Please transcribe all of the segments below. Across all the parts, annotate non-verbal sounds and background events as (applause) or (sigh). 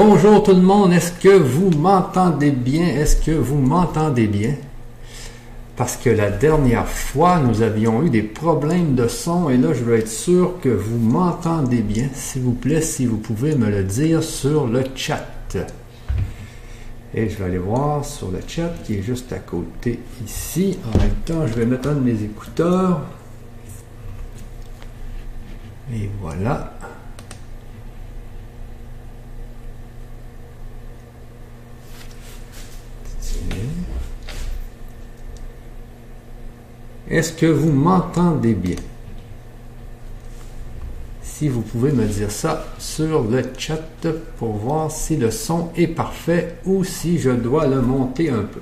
Bonjour tout le monde, est-ce que vous m'entendez bien? Est-ce que vous m'entendez bien? Parce que la dernière fois, nous avions eu des problèmes de son et là, je veux être sûr que vous m'entendez bien. S'il vous plaît, si vous pouvez me le dire sur le chat. Et je vais aller voir sur le chat qui est juste à côté ici. En même temps, je vais mettre un de mes écouteurs. Et voilà. Est-ce que vous m'entendez bien? Si vous pouvez me dire ça sur le chat pour voir si le son est parfait ou si je dois le monter un peu.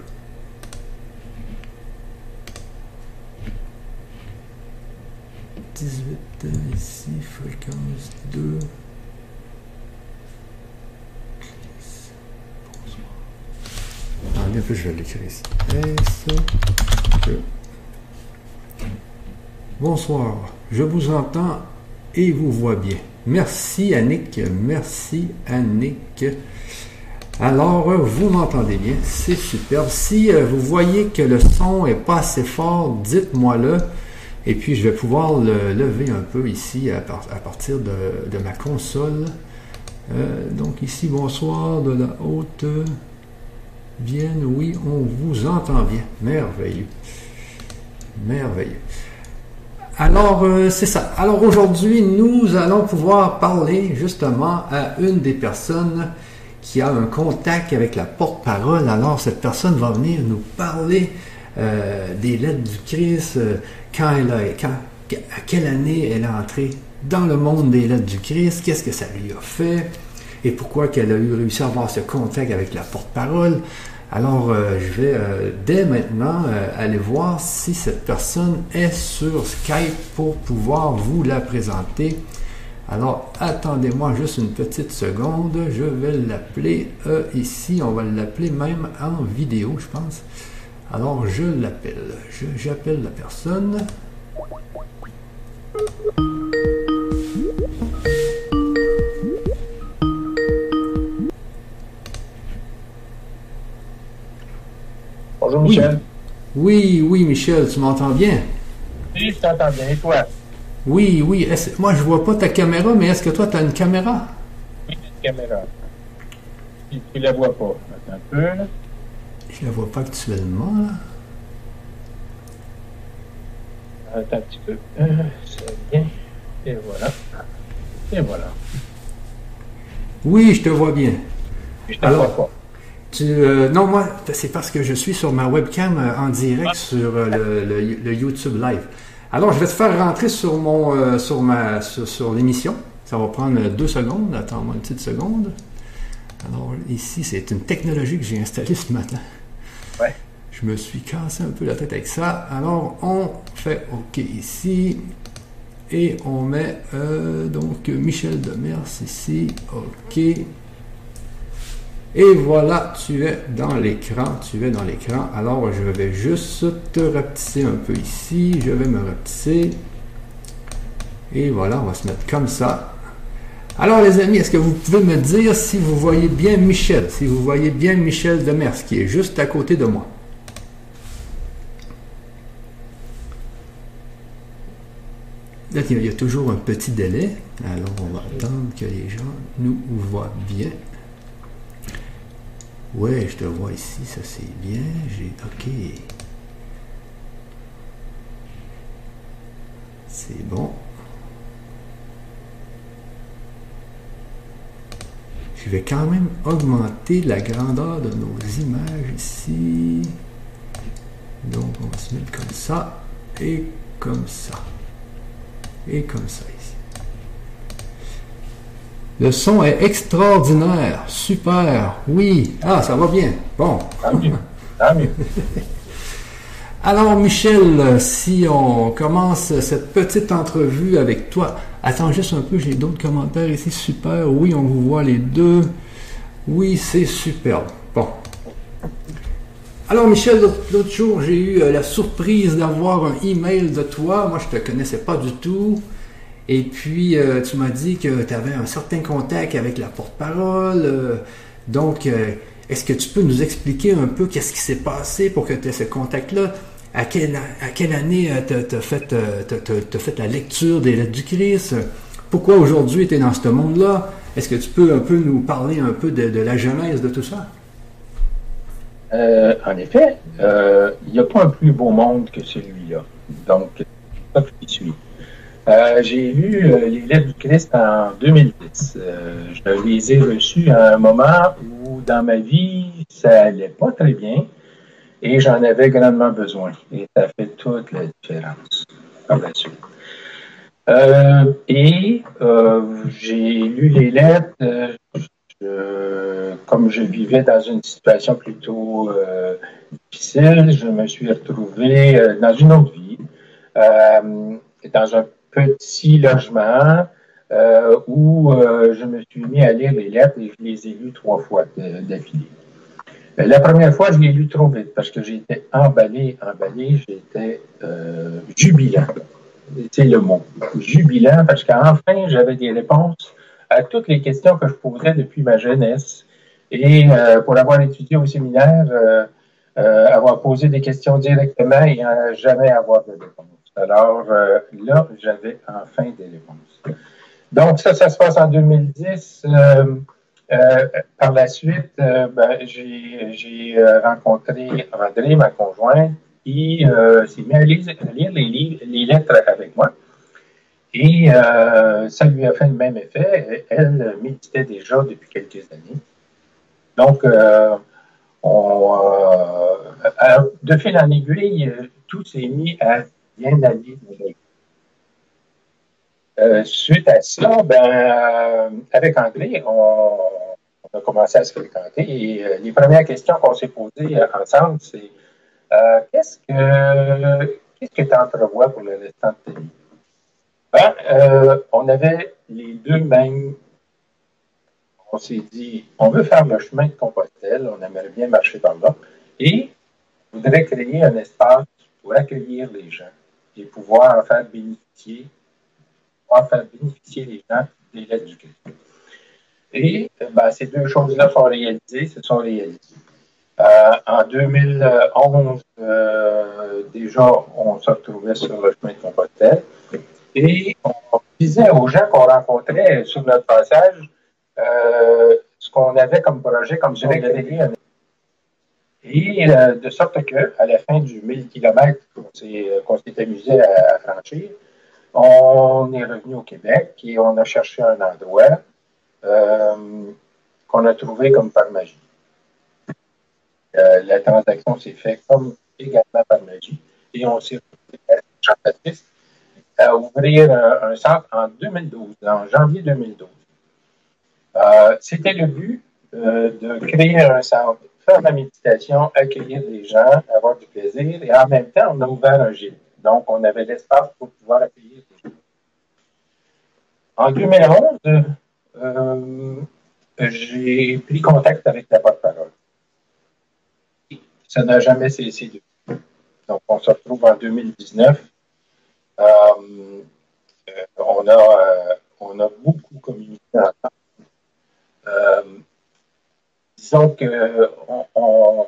« 18 ici, fréquence 2. Attendez un peu, je vais l'écrire ici. Bonsoir, je vous entends et vous vois bien. Merci Annick, merci Annick. Alors, vous m'entendez bien, c'est superbe. Si euh, vous voyez que le son est pas assez fort, dites-moi-le. Et puis, je vais pouvoir le lever un peu ici à, partir de, ma console. Euh, donc ici, bonsoir de la haute Vienne. Oui, on vous entend bien. Merveilleux. Merveilleux. Alors, euh, c'est ça. Alors aujourd'hui, nous allons pouvoir parler justement à une des personnes qui a un contact avec la porte-parole. Alors, cette personne va venir nous parler euh, des lettres du Christ, euh, quand elle a, quand, à quelle année elle est entrée dans le monde des lettres du Christ, qu'est-ce que ça lui a fait, et pourquoi qu'elle a eu réussi à avoir ce contact avec la porte-parole. Alors, euh, je vais euh, dès maintenant euh, aller voir si cette personne est sur Skype pour pouvoir vous la présenter. Alors, attendez-moi juste une petite seconde. Je vais l'appeler ici. On va l'appeler même en vidéo, je pense. Alors, je l'appelle. J'appelle la personne. Oui, oui, Michel, tu m'entends bien? Oui, je t'entends bien. Et toi? Oui, oui. Moi, je vois pas ta caméra, mais est-ce que toi, tu as une caméra? Oui, j'ai une caméra. Tu, ne la vois pas. Attends un peu. Là. Je la vois pas actuellement, là. Attends un petit peu. Euh, c'est bien. Et voilà. Et voilà. Oui, je te vois bien. Je te vois pas. Euh, non, moi, c'est parce que je suis sur ma webcam euh, en direct sur euh, le, YouTube Live. Alors, je vais te faire rentrer sur mon sur ma sur, l'émission. Ça va prendre deux secondes. Attends-moi une petite seconde. Alors, ici, c'est une technologie que j'ai installée ce matin. Ouais. Je me suis cassé un peu la tête avec ça. Alors, on fait OK ici. Et on met donc Michel Demers ici. OK. Et voilà, tu es dans l'écran, tu es dans l'écran. Alors, je vais juste te rapetisser un peu ici. Je vais me rapetisser. Et voilà, on va se mettre comme ça. Alors, les amis, est-ce que vous pouvez me dire si vous voyez bien Michel, si vous voyez bien Michel Demers, qui est juste à côté de moi? Il y a toujours un petit délai. Alors, on va attendre que les gens nous voient bien. Ouais, je te vois ici, ça c'est bien. J'ai. Ok. C'est bon. Je vais quand même augmenter la grandeur de nos images ici. Donc on va se mettre comme ça et comme ça. Et comme ça. Le son est extraordinaire, super, oui. Ah, ça va bien. Bon. (laughs) Alors, Michel, si on commence cette petite entrevue avec toi, attends juste un peu, j'ai d'autres commentaires ici. Super, oui, on vous voit les deux. Oui, c'est super. Bon. Alors, Michel, l'autre jour, j'ai eu euh, la surprise d'avoir un email de toi. Moi, je ne te connaissais pas du tout. Et puis, tu m'as dit que tu avais un certain contact avec la porte-parole. donc, est-ce que tu peux nous expliquer un peu qu'est-ce qui s'est passé pour que tu aies ce contact-là? À quelle, à quelle année tu as, fait, fait la lecture des lettres du Christ? Pourquoi aujourd'hui tu es dans ce monde-là? Est-ce que tu peux un peu nous parler un peu de, la genèse de tout ça? Euh, en effet, euh, il n'y a pas un plus beau monde que celui-là. Donc, je suis. Euh, j'ai lu les lettres du Christ en 2010. je les ai reçues à un moment où, dans ma vie, ça allait pas très bien et j'en avais grandement besoin. Et ça fait toute la différence par la suite. Euh, et euh, j'ai lu les lettres. Euh, comme je vivais dans une situation plutôt difficile, je me suis retrouvé dans une autre vie, dans un petit logement où je me suis mis à lire les lettres et je les ai lues trois fois d'affilée. La première fois, je l'ai lu trop vite parce que j'étais emballé, emballé, j'étais jubilant c'est le mot, jubilant, parce qu'enfin, j'avais des réponses à toutes les questions que je posais depuis ma jeunesse. Et euh, pour avoir étudié au séminaire, euh, euh, avoir posé des questions directement et jamais avoir de réponse. Alors là, j'avais enfin des réponses. Donc ça, ça se passe en 2010. par la suite, ben, j'ai rencontré André, ma conjointe, qui euh, s'est mis à lire, les, lettres avec moi. Et euh, ça lui a fait le même effet. Elle méditait déjà depuis quelques années. Donc, euh, de fil en aiguille, tout s'est mis à bien aller. suite à ça, ben, avec André, on, a commencé à se fréquenter et les premières questions qu'on s'est posées ensemble, c'est euh, qu'est-ce que qu'est-ce que tu entrevois pour le restant de ta vie? Ben, euh, on avait les deux mêmes. On s'est dit, on veut faire le chemin de Compostelle, on aimerait bien marcher par là, et on voudrait créer un espace pour accueillir les gens et pouvoir faire bénéficier, pouvoir faire bénéficier les gens des lettres du. Et ben, ces deux choses-là sont réalisées, se sont réalisées. Euh, en 2011, euh, déjà, on se retrouvait sur le chemin de Compostelle et on disait aux gens qu'on rencontrait sur notre passage euh, ce qu'on avait comme projet, comme si on avait Et de sorte que, à la fin du 1000 km qu'on s'est amusé à, franchir, on est revenu au Québec et on a cherché un endroit qu'on a trouvé comme par magie. Euh, la transaction s'est faite comme également par magie. Et on s'est retrouvé Jean-Baptiste à ouvrir un, centre en 2012, en janvier 2012. Euh, c'était le but euh, de créer un centre, faire la méditation, accueillir des gens, avoir du plaisir, et en même temps, on a ouvert un gîte. Donc, on avait l'espace pour pouvoir accueillir des gens. En 2011, j'ai pris contact avec la porte-parole ça n'a jamais cessé depuis. Donc, on se retrouve en 2019. Euh, euh, on, a, euh, on a beaucoup communiqué ensemble. Disons qu'on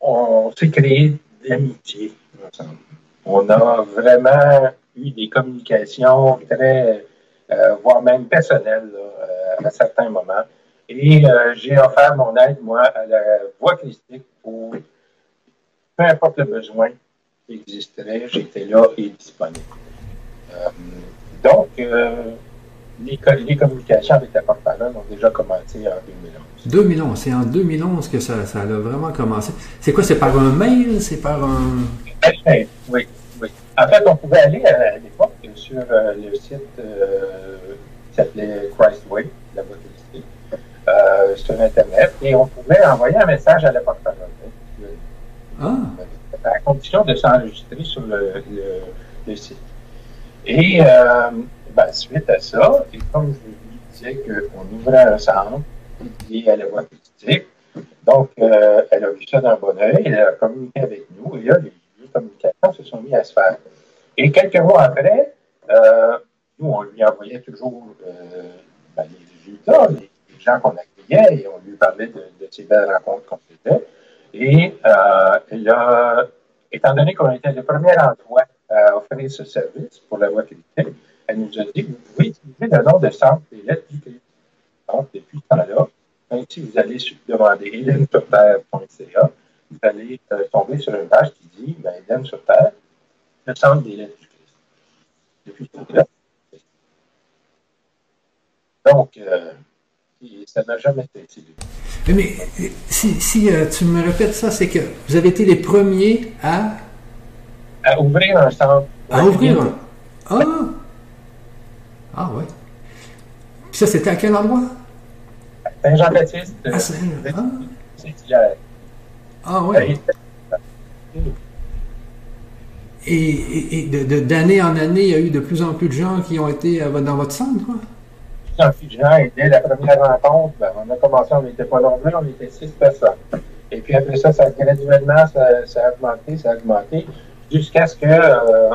on, s'est créé d'amitié ensemble. On a vraiment eu des communications très, voire même personnelles à certains moments. Et j'ai offert mon aide, moi, à la voix christique pour peu importe le besoin qui existerait, j'étais là et disponible. Euh, donc, euh, les, communications avec la porte-parole ont déjà commencé en 2011. 2011, c'est en 2011 que ça, a vraiment commencé. C'est quoi, c'est par un mail, c'est par un... Oui, oui. En fait, on pouvait aller à, l'époque sur euh, le site qui s'appelait Christway, la boîte sur Internet, et on pouvait envoyer un message à la porte-parole. Ah. À condition de s'enregistrer sur le, site. Et euh, ben, suite à ça, et comme je lui disais qu'on ouvrait un centre lié à la voie politique, donc euh, elle a vu ça d'un bon oeil, elle a communiqué avec nous, et là, les, communications se sont mis à se faire. Et quelques mois après, euh, nous, on lui envoyait toujours ben, les résultats, les, gens qu'on accueillait, et on lui parlait de, ces belles rencontres qu'on faisait. Et là, étant donné qu'on était le premier endroit à offrir ce service pour la voie critique, elle nous a dit vous pouvez utiliser le nom de centre des lettres du Christ. Donc, depuis ce temps-là, si vous allez demander hélène-sur-terre.ca, vous allez euh, tomber sur une page qui dit ben, Hélène sur Terre, le centre des lettres du Christ. Depuis ce temps-là. Donc, euh, ça n'a jamais été Mais si, si euh, tu me répètes ça, c'est que vous avez été les premiers à. À ouvrir un centre. À ouvrir un. Ah! Ah, ouais. Puis ça, c'était à quel endroit? Saint-Jean-Baptiste. Ah, Saint-Hilaire. Ah, ouais. Et, et, d'année en année, il y a eu de plus en plus de gens qui ont été dans votre centre, quoi? plus en plus de gens. Et dès la première rencontre, ben, on a commencé, on n'était pas nombreux, on était six personnes. Et puis après ça, ça graduellement, ça, ça a augmenté, ça a augmenté, jusqu'à ce qu'il euh,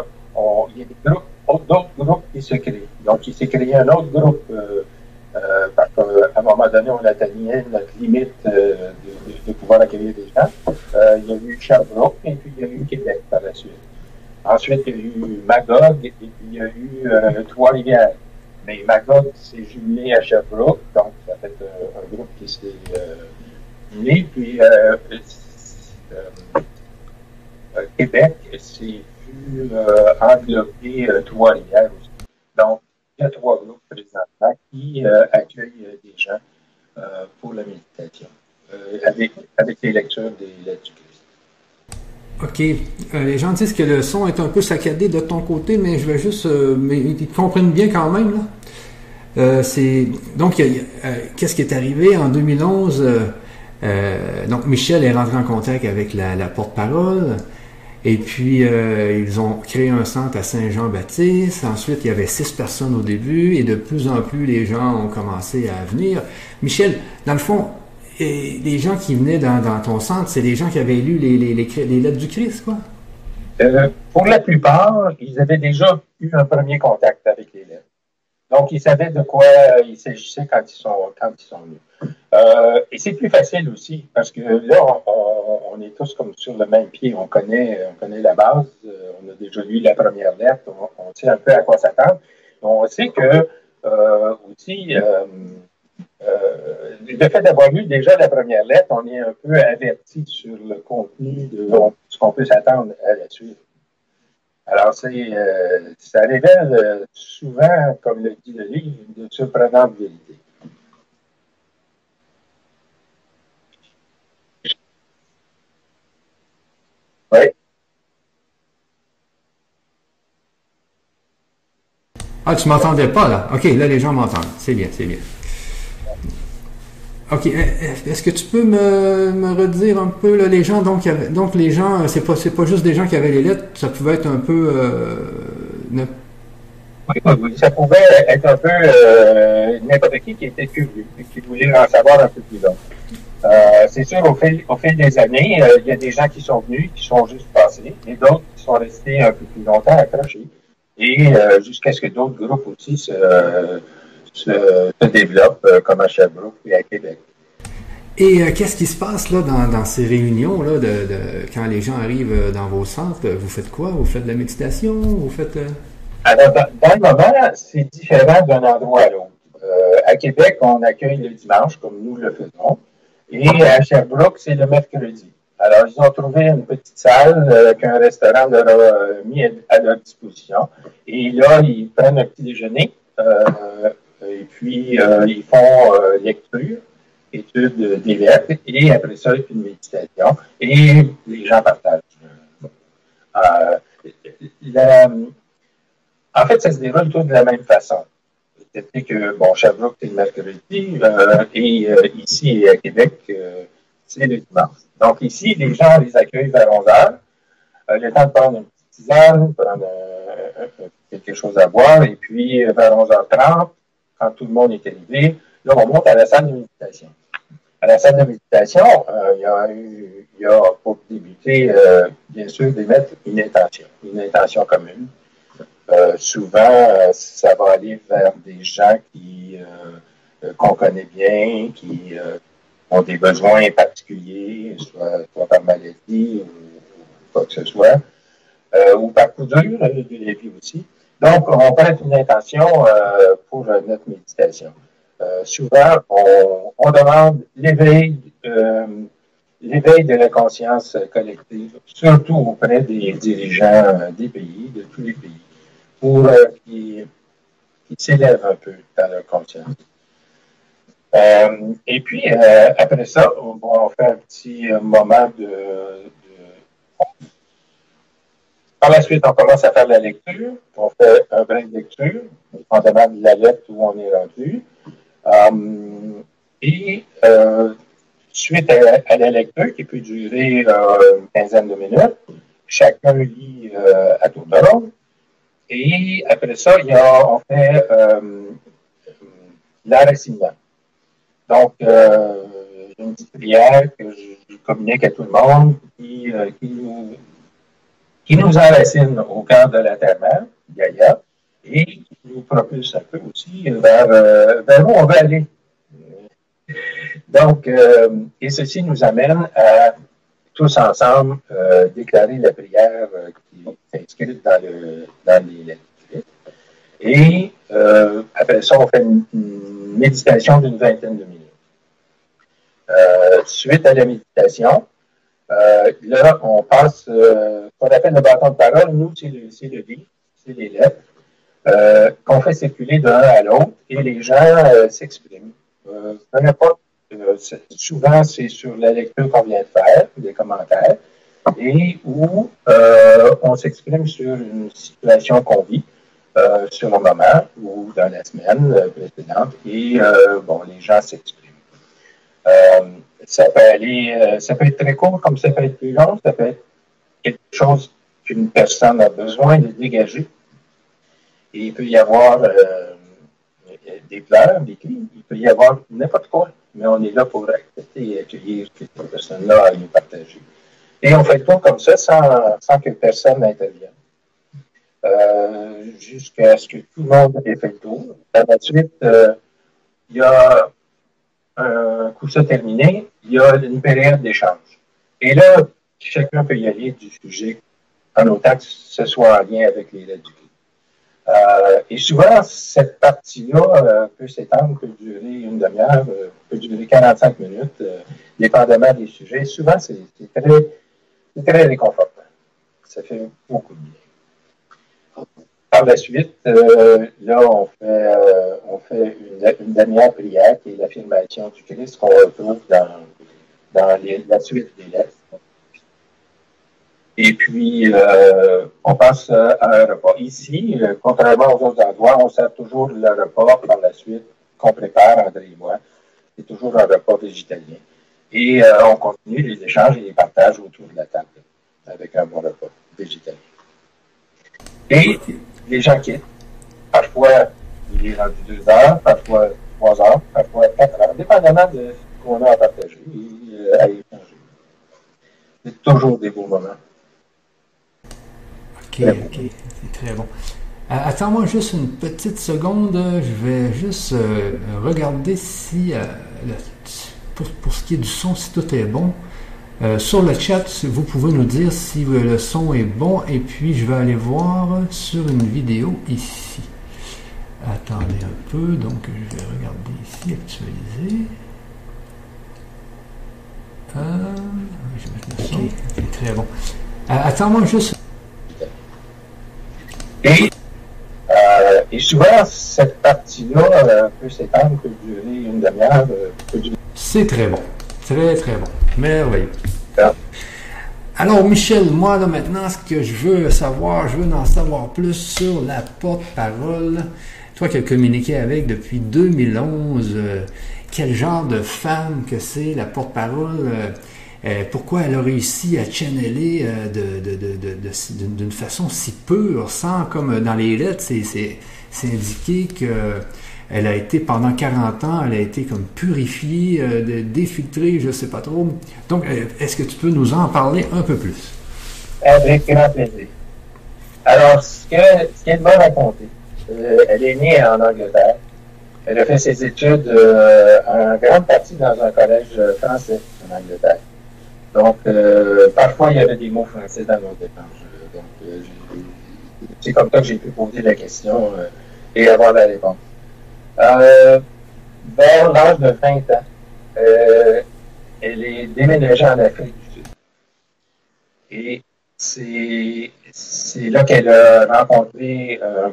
y ait des groupes, d'autres groupes qui se créent. Donc, il s'est créé un autre groupe, euh, euh, parce qu'à un moment donné, on atteignait notre limite euh, de, pouvoir accueillir des gens. Euh, il y a eu Sherbrooke, et puis il y a eu Québec par la suite. Ensuite, il y a eu Magog, et puis il y a eu euh, Trois-Rivières. Mais Magog s'est jumelé à Sherbrooke, donc ça fait un groupe qui s'est jumelé. Puis Québec s'est vu englober Trois-Rivières aussi. Donc, y a trois groupes présentement qui accueillent des gens pour la méditation, avec, avec les lectures des lettres du Christ. OK. Euh, les gens disent que le son est un peu saccadé de ton côté, mais je vais juste. Euh, mais ils comprennent bien quand même, là. Euh, c'est donc qu'est-ce qui est arrivé en 2011 Donc Michel est rentré en contact avec la, porte-parole et puis ils ont créé un centre à Saint-Jean-Baptiste. Ensuite il y avait six personnes au début et de plus en plus les gens ont commencé à venir. Michel, dans le fond, les gens qui venaient dans, ton centre, c'est des gens qui avaient lu les, lettres du Christ, quoi? Euh, pour la plupart, ils avaient déjà eu un premier contact avec les lettres. Donc, ils savaient de quoi il s'agissait quand ils sont, quand ils sont venus. Euh, et c'est plus facile aussi, parce que là, on, est tous comme sur le même pied. On connaît, on connaît la base, euh, on a déjà lu la première lettre, on, sait un peu à quoi s'attendre. On sait que aussi, euh, le fait d'avoir lu déjà la première lettre, on est un peu averti sur le contenu de ce qu'on peut s'attendre à la suite. Alors, c'est, euh, ça révèle euh, souvent, comme le dit le livre, de surprenantes vérités. Oui. Ah, tu m'entendais pas là. OK, là, les gens m'entendent. C'est bien, c'est bien. OK. Eh, eh, est-ce que tu peux me, redire un peu là, les gens, donc, donc les gens, c'est pas, pas juste des gens qui avaient les lettres, ça pouvait être un peu euh, oui, ça pouvait être un peu euh, n'importe qui qui était curieux et qui voulait en savoir un peu plus long. Euh, c'est sûr, au fil, au fil des années, il y a des gens qui sont venus, qui sont juste passés, et d'autres qui sont restés un peu plus longtemps accrochés. Et jusqu'à ce que d'autres groupes aussi se, se, développe, euh, comme à Sherbrooke et à Québec. Et euh, qu'est-ce qui se passe là dans, ces réunions là, de, quand les gens arrivent euh, dans vos centres Vous faites quoi? Vous faites de la méditation? Vous faites Alors dans, le moment, c'est différent d'un endroit à l'autre. à Québec, on accueille le dimanche comme nous le faisons, et à Sherbrooke, c'est le mercredi. Alors ils ont trouvé une petite salle qu'un restaurant leur a mis à, leur disposition, et là ils prennent un petit déjeuner. Et puis, euh, ils font euh, lecture, étude des lettres, et après ça, une méditation. Et les gens partagent. Euh, en fait, ça se déroule tout de la même façon. C'est que, bon, Sherbrooke, c'est le mercredi, et ici, à Québec, c'est le dimanche. Donc, ici, les gens les accueillent vers 11 heures. le temps de prendre une petite tisane, prendre quelque chose à boire, et puis vers 11h30, quand tout le monde est arrivé, là, on monte à la salle de méditation. À la salle de méditation, euh, il, y a eu, il y a pour débuter, euh, bien sûr, d'émettre une intention, une intention commune. souvent, ça va aller vers des gens qui qu'on connaît bien, qui ont des besoins particuliers, soit, par maladie ou, quoi que ce soit, ou par coup dur du début aussi. Donc, on peut être une intention pour notre méditation. souvent, on, demande l'éveil de la conscience collective, surtout auprès des dirigeants des pays, de tous les pays, pour euh, qu'ils s'élèvent un peu dans leur conscience. Euh, et puis, euh, après ça, on, fait un petit moment de, Par la suite, on commence à faire la lecture. On fait un brin de lecture. On demande la lettre où on est rendu. et suite à, la lecture qui peut durer euh, une quinzaine de minutes. Chacun lit euh, à tour de rôle. Et après ça, il y a, on fait euh, l'enracinement. Donc, euh, une petite prière que je, communique à tout le monde euh, qui, nous, qui nous enracine au cœur de la terre-mère, Gaïa, et qui nous propulse un peu aussi vers, vers où on va aller donc, euh, et ceci nous amène à tous ensemble euh, déclarer la prière euh, qui est inscrite dans, le, dans les. Et après ça, on fait une, méditation d'une vingtaine de minutes. suite à la méditation, là, on passe ce qu'on appelle le bâton de parole. Nous, c'est le, c'est le livre, c'est les lettres, qu'on fait circuler d'un à l'autre et les gens s'expriment. peu importe euh, souvent, c'est sur la lecture qu'on vient de faire, des commentaires, et où euh, on s'exprime sur une situation qu'on vit euh, sur le moment ou dans la semaine précédente, et bon, les gens s'expriment. Ça peut aller, ça peut être très court, comme ça peut être plus long, ça peut être quelque chose qu'une personne a besoin de dégager. Et il peut y avoir des pleurs, des cris, il peut y avoir n'importe quoi mais on est là pour accepter et accueillir cette personne-là à nous partager. Et on fait tout comme ça sans, que personne n'intervienne. Euh, jusqu'à ce que tout le monde ait fait le tour. Par la suite, euh, il y a un coup ça terminé, il y a une période d'échange. Et là, chacun peut y aller du sujet en autant que ce soit en lien avec les lettres du euh, et souvent, cette partie-là euh, peut s'étendre, peut durer une demi-heure, euh, peut durer 45 minutes, dépendamment des sujets. Souvent, c'est très, très réconfortant. Ça fait beaucoup de bien. La suite, là, on fait, on fait une, demi-heure prière qui est l'affirmation du Christ qu'on retrouve dans, dans la suite des lettres. Et puis, euh, on passe à un repas. Ici, euh, contrairement aux autres endroits, on sert toujours le repas par la suite qu'on prépare, André et moi. C'est toujours un repas végétalien. Et euh, on continue les échanges et les partages autour de la table avec un bon repas végétalien. Et les gens quittent. Parfois, il est rendu deux heures, parfois trois heures, parfois quatre heures, dépendamment de ce qu'on a à partager et à échanger. C'est toujours des beaux moments. Ok, ok, c'est très bon. Euh, attends-moi juste une petite seconde. Je vais juste euh, regarder si, euh, pour, ce qui est du son, si tout est bon. Sur le chat, vous pouvez nous dire si le son est bon. Et puis, je vais aller voir sur une vidéo ici. Attendez un peu. Donc, je vais regarder ici, actualiser. je vais mettre C'est très bon. attends-moi juste. Et, euh, et souvent, cette partie-là euh, peut s'étendre, peut durer une demi-heure. Euh, C'est très bon. Très, très bon. Merveilleux. Ah. Alors, Michel, moi, là, maintenant, ce que je veux savoir, je veux en savoir plus sur la porte-parole. Toi qui as communiqué avec depuis 2011, quel genre de femme que c'est, la porte-parole? Euh, pourquoi elle a réussi à channeler euh, d'une façon si pure, sans, comme dans les lettres, c'est indiqué qu'elle a été pendant 40 ans, elle a été comme purifiée, euh, défiltrée, je ne sais pas trop. Donc, est-ce que tu peux nous en parler un peu plus? Avec grand plaisir. Alors, ce qu'elle m'a raconté, elle est née en Angleterre. Elle a fait ses études en grande partie dans un collège français en Angleterre. Donc, parfois, il y avait des mots français dans nos échanges. Donc, c'est comme ça que j'ai pu poser la question et avoir la réponse. Vers l'âge de 20 ans, elle est déménagée en Afrique du Sud. Et c'est là qu'elle a rencontré euh,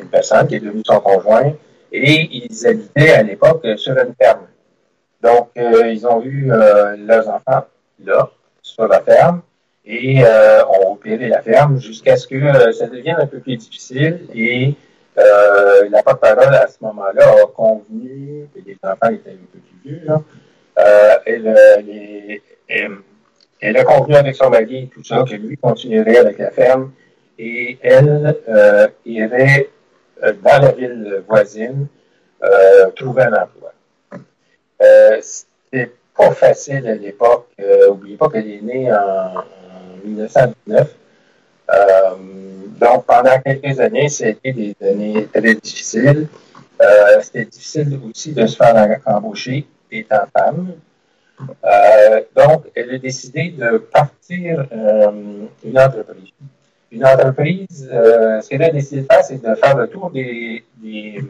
une personne qui est devenue son conjoint et ils habitaient à l'époque sur une ferme. Donc, euh, ils ont eu euh, leurs enfants là, sur la ferme, et ont opéré la ferme jusqu'à ce que ça devienne un peu plus difficile et la porte-parole à ce moment-là a convenu, et les enfants étaient un peu plus vieux, euh, elle, a convenu avec son mari, tout ça, que lui continuerait avec la ferme et elle euh, irait euh, dans la ville voisine trouver un emploi. C'était pas facile à l'époque. N'oubliez pas qu'elle est née en, 1919. Donc, pendant quelques années, c'était des années très difficiles. c'était difficile aussi de se faire embaucher étant femme. Euh, donc, elle a décidé de partir euh, une entreprise. Une entreprise, euh, ce qu'elle a décidé de faire, c'est de faire le tour des, des,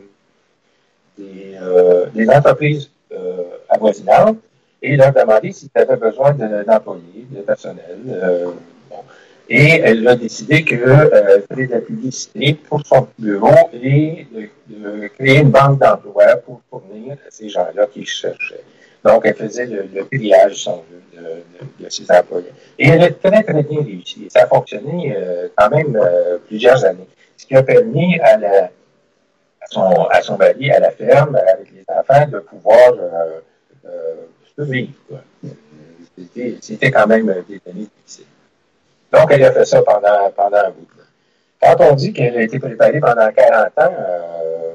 des, entreprises avoisinantes et leur demander s'ils avaient besoin d'employés, de, personnel. Et elle a décidé qu'elle ferait de la publicité pour son bureau et de, créer une banque d'emploi pour fournir ces gens-là qui cherchaient. Donc, elle faisait le, le triage, de, ses employés. Et elle a très, très bien réussi. Ça a fonctionné euh, quand même euh, plusieurs années. Ce qui a permis à, son, à mari, à la ferme, avec les enfants, de pouvoir euh, se vivre. C'était quand même des années difficiles. Donc, elle a fait ça pendant, pendant un bout. Quand on dit qu'elle a été préparée pendant 40 ans, euh,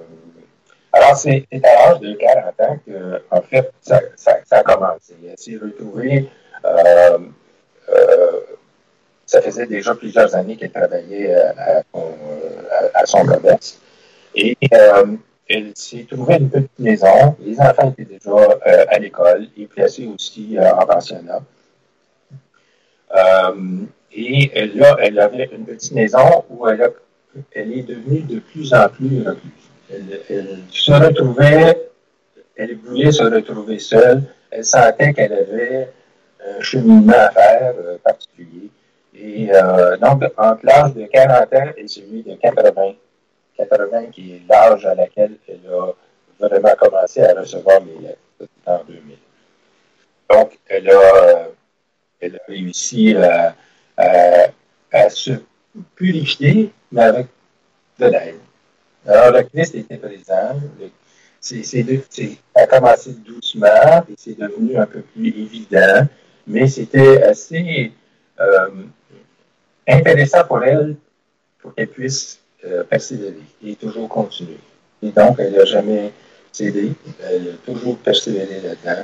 alors c'est à l'âge de 40 ans que, en fait, ça a commencé. Elle s'est retrouvée, euh, euh, ça faisait déjà plusieurs années qu'elle travaillait à, à, son commerce. Et elle s'est trouvée une petite maison. Les enfants étaient déjà à l'école et placés aussi en pensionnat. Et là, elle avait une petite maison où elle, elle est devenue de plus en plus recluse. Elle, se retrouvait, elle voulait se retrouver seule. Elle sentait qu'elle avait un cheminement à faire euh, particulier. Et euh, donc, entre l'âge de 40 ans et celui de 80, 80 qui est l'âge à laquelle elle a vraiment commencé à recevoir les lettres en 2000. Donc, elle a, euh, elle a réussi à à, se purifier, mais avec de l'aide. Alors, le Christ était présent. C'est, a commencé doucement, et c'est devenu un peu plus évident, mais c'était assez euh, intéressant pour elle, pour qu'elle puisse euh, persévérer et toujours continuer. Et donc, elle n'a jamais cédé, elle a toujours persévéré là-dedans.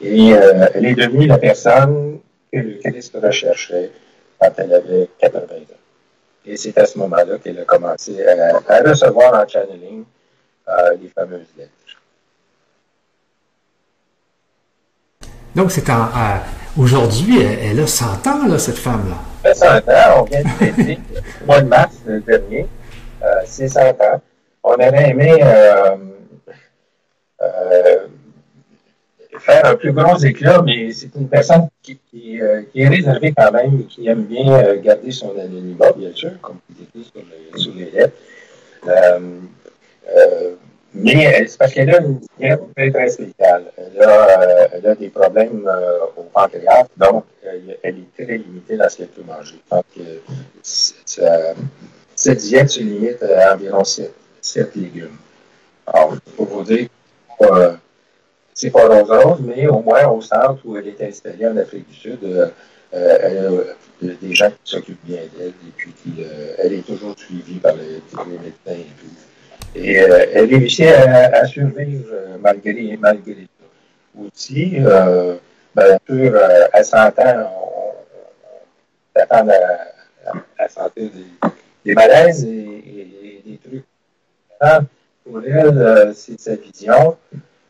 Et euh, elle est devenue la personne que le Christ recherchait quand elle avait 80 ans. Et c'est à ce moment-là qu'elle a commencé à, recevoir en channeling euh, les fameuses lettres. Donc, c'est en, aujourd'hui, elle, a 100 ans, là, cette femme-là. Elle a 100 ans, on vient de fêter le mois de mars dernier, euh, c'est 100 ans. On avait aimé euh faire un plus gros éclat, mais c'est une personne euh, qui, est réservée quand même, qui aime bien euh, garder son anonymat, bien sûr, comme vous écrit sur, sur, les lettres. Euh, mais c'est parce qu'elle a une diète très, très spéciale. Elle a, elle a des problèmes au pancréas, donc elle est très limitée dans ce qu'elle peut manger. Donc, cette diète se limite à environ 7, 7 légumes. Alors, pour vous dire, c'est pas rose mais au moins au centre où elle est installée en Afrique du Sud, euh, euh, elle a euh, des gens qui s'occupent bien d'elle et puis qui, elle est toujours suivie par les, médecins et. Et elle réussit à, survivre malgré, malgré tout. Aussi, bien sûr, à 100 ans, on, s'attend à, sentir des, des malaises et, des trucs. Pour elle, c'est sa vision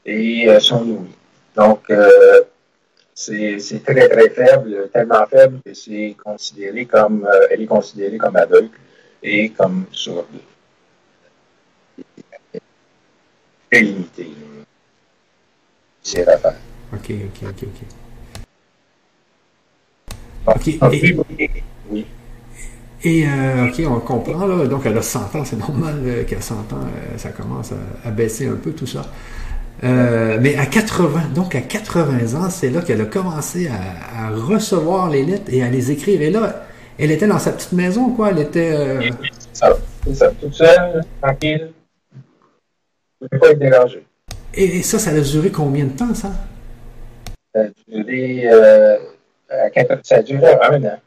et son ouïe. Donc, c'est très, très faible, tellement faible que c'est considéré comme, elle est considérée comme aveugle et comme sourde. Très limité. C'est la fin. OK, OK, OK, OK. Et, oui. Et, euh, OK, on comprend, là. Donc, elle a 100 ans, c'est normal euh, qu'à 100 ans, euh, ça commence à, baisser un peu tout ça. Mais à 80, donc à 80 ans, c'est là qu'elle a commencé à, recevoir les lettres et à les écrire. Et là, elle était dans sa petite maison, quoi. Elle était. Ça, ça, toute seule, tranquille. ne pouvait pas être dérangée. Et ça, ça a duré combien de temps, ça? Ça a duré, euh, ça a duré un an.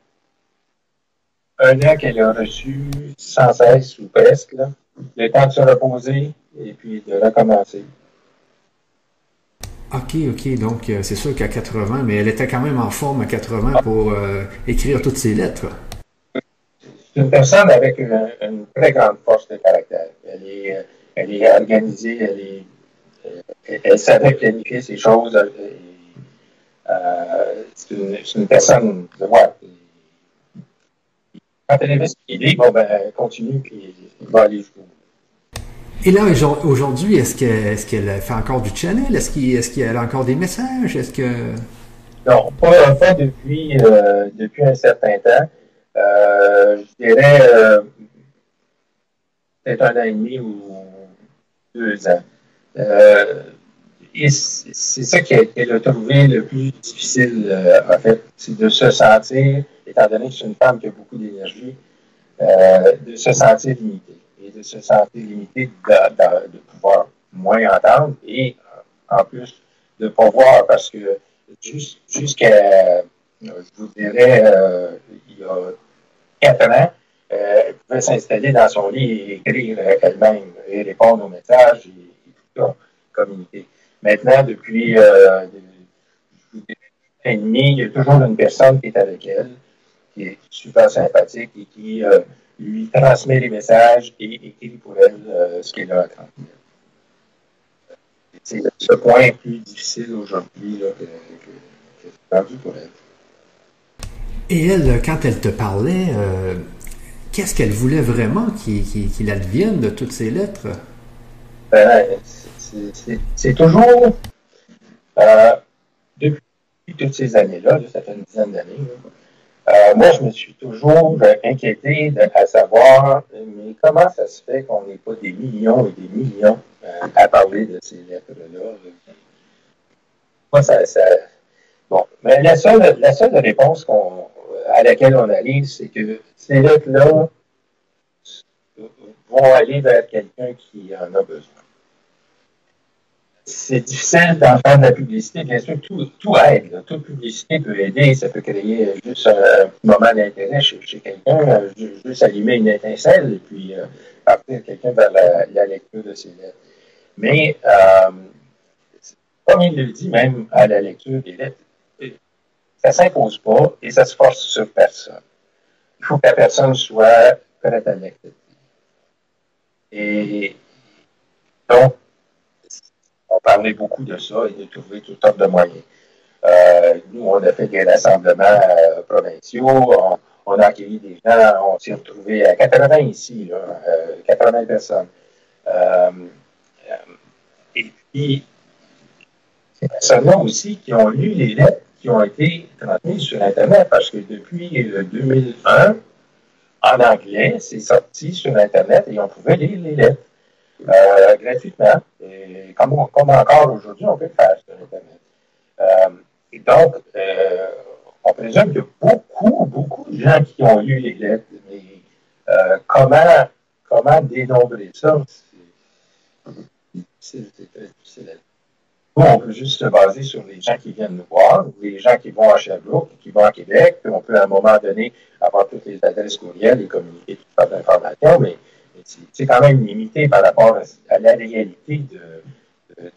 Un an qu'elle a reçu sans cesse ou presque, là, le temps de se reposer et puis de recommencer. OK, OK. Donc, euh, c'est sûr qu'à 80, mais elle était quand même en forme à 80 pour euh, écrire toutes ses lettres. C'est une personne avec une, très grande force de caractère. Elle est, elle est organisée, elle est elle savait planifier ces choses. Euh, euh, c'est une, personne de. Quand elle avait cette idée, bon, ben, elle continue, puis il va aller jusqu'au bout. Et là, aujourd'hui, est-ce qu'elle fait encore du channel? Est-ce qu'elle a encore des messages? Est-ce que. Non, pas, depuis, euh, depuis un certain temps. je dirais peut-être un an et demi ou deux ans. Euh, et c'est ça qui a été le trouvé le plus difficile, euh, en fait, c'est de se sentir, étant donné que c'est une femme qui a beaucoup d'énergie, euh, de se sentir limité. Et de se sentir limité de, de, pouvoir moins entendre et en plus de pouvoir, parce que jusqu'à, je vous dirais, il y a quatre ans, elle pouvait s'installer dans son lit et écrire elle-même et répondre aux messages communiquer. Maintenant, depuis euh, un et demi, il y a toujours une personne qui est avec elle, qui est super sympathique et qui euh, lui transmet les messages et écrit pour elle euh, ce qu'elle a à transmettre. C'est ce point plus difficile aujourd'hui que, que, rendu pour elle. Et elle, quand elle te parlait, qu'est-ce qu'elle voulait vraiment qu'il advienne de toutes ces lettres? Ben, c'est toujours, euh, depuis toutes ces années-là, ça fait une dizaine d'années, euh, moi, je me suis toujours inquiété à savoir, mais comment ça se fait qu'on n'ait pas des millions et des millions euh, à parler de ces lettres-là? Moi, ça, Bon, mais la seule, la seule réponse à laquelle on arrive, c'est que ces lettres-là vont aller vers quelqu'un qui en a besoin c'est difficile d'en faire de la publicité. Bien sûr, tout, tout aide. Toute publicité peut aider. Ça peut créer juste un moment d'intérêt chez, quelqu'un, euh, juste allumer une étincelle et puis euh, partir quelqu'un vers la, lecture de ses lettres. Mais, euh, comme il le dit même à la lecture des lettres, ça ne s'impose pas et ça se force sur personne. Il faut que la personne soit prête à l'accepter. Et donc, on parlait beaucoup de ça et de trouver toutes sortes de moyens. Euh, nous, on a fait des rassemblements euh, provinciaux, on, a accueilli des gens, on s'est retrouvé à 80 ici, là, 80 euh, personnes. et puis, ces personnes-là aussi qui ont lu les lettres qui ont été transmises sur Internet, parce que depuis 2001, en anglais, c'est sorti sur Internet et on pouvait lire les lettres. Euh, gratuitement. Et comme, encore aujourd'hui, on peut le faire sur Internet. Euh, et donc, euh, on présume qu'il y a beaucoup, beaucoup de gens qui ont lu les lettres, mais comment, comment dénombrer ça? C'est très difficile. Nous, on peut juste se baser sur les gens qui viennent nous voir, ou les gens qui vont à Sherbrooke, qui vont à Québec, puis on peut à un moment donné avoir toutes les adresses courriels et communiquer toutes sortes d'informations, mais c'est quand même limité par rapport à, la réalité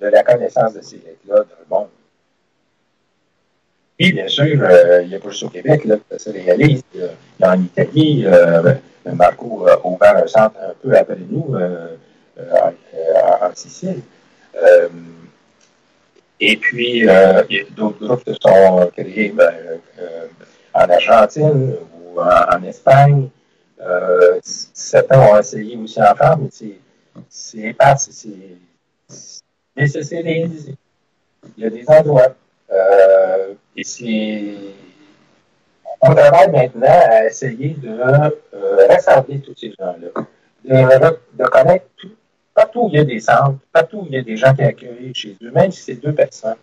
de, la connaissance de ces lettres-là dans le monde. Oui, bien sûr, euh, il y a pas au Québec là, ça se réalise. En Italie, euh, Marco a ouvert un centre un peu après nous en, Sicile. et puis, d'autres groupes qui sont créés ben, en Argentine ou en, Espagne. Certains ont essayé aussi en France, mais c'est c'est mais c'est réalisé. Il y a des endroits. Euh, et c'est. On travaille maintenant à essayer de euh, rassembler tous ces gens-là, de, de, connaître tout, partout où il y a des centres, partout où il y a des gens qui accueillent chez eux, même si c'est deux personnes.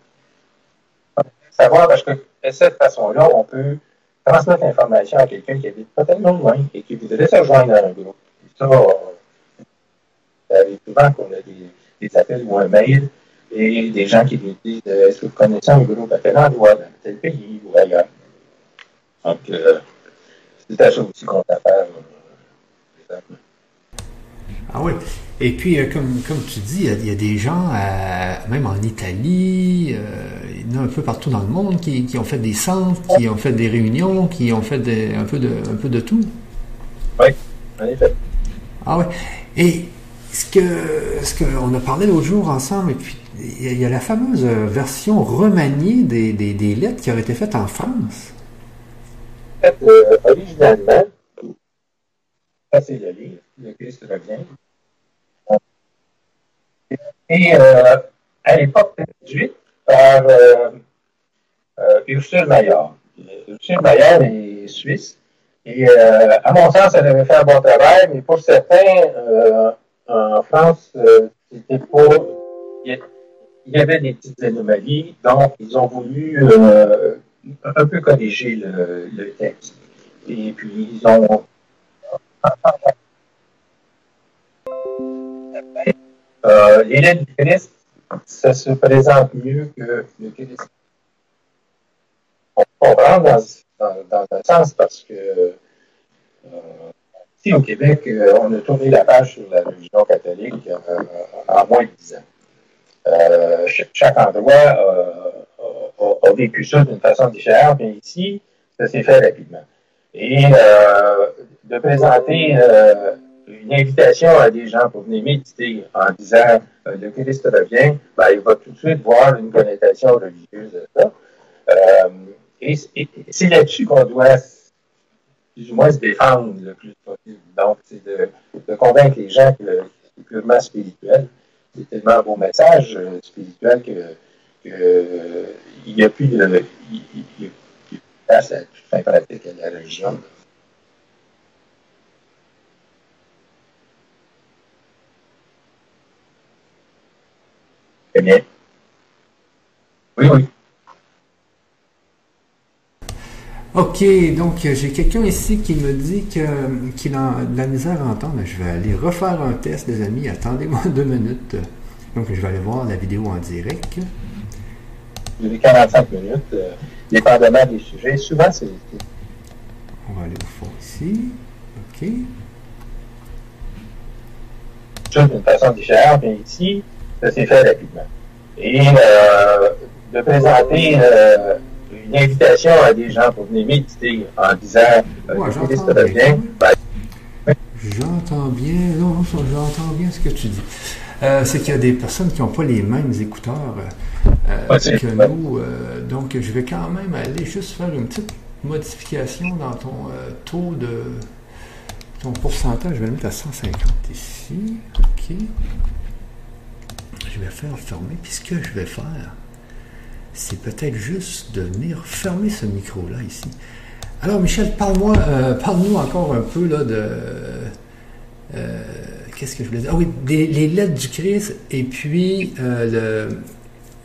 Savoir, parce que de cette façon-là, on peut transmettre l'information à quelqu'un qui habite pas tellement loin et qui voudrait se rejoindre dans un groupe. ça, ça arrive souvent qu'on a des, des, appels ou un mail et des gens qui nous disent euh, Est-ce que vous connaissez un groupe à tel endroit, dans tel pays ou ailleurs Donc, euh, c'est à ça aussi qu'on s'appelle. Euh, ah oui. Et puis, euh, comme, comme tu dis, il y, a des gens, euh, même en Italie, euh, il y en a un peu partout dans le monde qui, qui, ont fait des centres, qui ont fait des réunions, qui ont fait des, un, peu de, un peu de tout. Oui, en effet. Ah oui. Et ce que ce qu'on a parlé l'autre jour ensemble, et puis il y, a la fameuse version remaniée des, des, des, lettres qui aurait été faite en France. Originalement, ça c'est le livre, le Christ revient. Et euh, à l'époque traduite par euh, euh, Ursule Maillard. Ursule Maillard est suisse. Et euh, à mon sens, elle avait fait un bon travail, mais pour certains, en France, c'était pas. Il y avait des petites anomalies, donc ils ont voulu un peu corriger le, le, texte. Et puis ils ont. Euh, du Christ, ça se présente mieux que le Christ. On comprend dans, dans, dans un sens parce que euh, Ici, au Québec, euh, on a tourné la page sur la religion catholique euh, en moins de dix ans. Chaque endroit a, vécu ça d'une façon différente, mais ici, ça s'est fait rapidement. Et de présenter une invitation à des gens pour venir méditer en disant le Christ revient, ben, il va tout de suite voir une connotation religieuse de ça. et c'est là-dessus qu'on doit plus ou moins se défendre le plus possible. Donc, c'est de, convaincre les gens que c'est purement spirituel. C'est tellement un beau message euh, spirituel que, il n'y a plus de place à toute fin pratique à la religion. Bien. Oui, oui. OK, donc euh, j'ai quelqu'un ici qui me dit qu'il a de la misère à entendre. Je vais aller refaire un test, les amis. Attendez-moi (laughs) deux minutes. Donc, je vais aller voir la vidéo en direct. J'ai 45 minutes, euh, dépendamment des sujets. Souvent, c'est. On va aller au fond ici. OK. d'une façon différente, mais ici, ça s'est fait rapidement. Et euh, de présenter. Euh, une invitation à des gens pour venir méditer en disant euh. Ben, j'entends bien, non, j'entends bien ce que tu dis. Euh, c'est qu'il y a des personnes qui n'ont pas les mêmes écouteurs euh, que nous. Euh, donc, je vais quand même aller juste faire une petite modification dans ton taux de ton pourcentage. Je vais le mettre à 150 ici. OK. Je vais faire fermer. Puis ce que je vais faire, c'est peut-être juste de venir fermer ce micro-là ici. Alors, Michel, parle-moi, euh, parle-nous encore un peu là, de. Euh, qu'est-ce que je voulais dire? Ah oui, des, les lettres du Christ, et puis euh,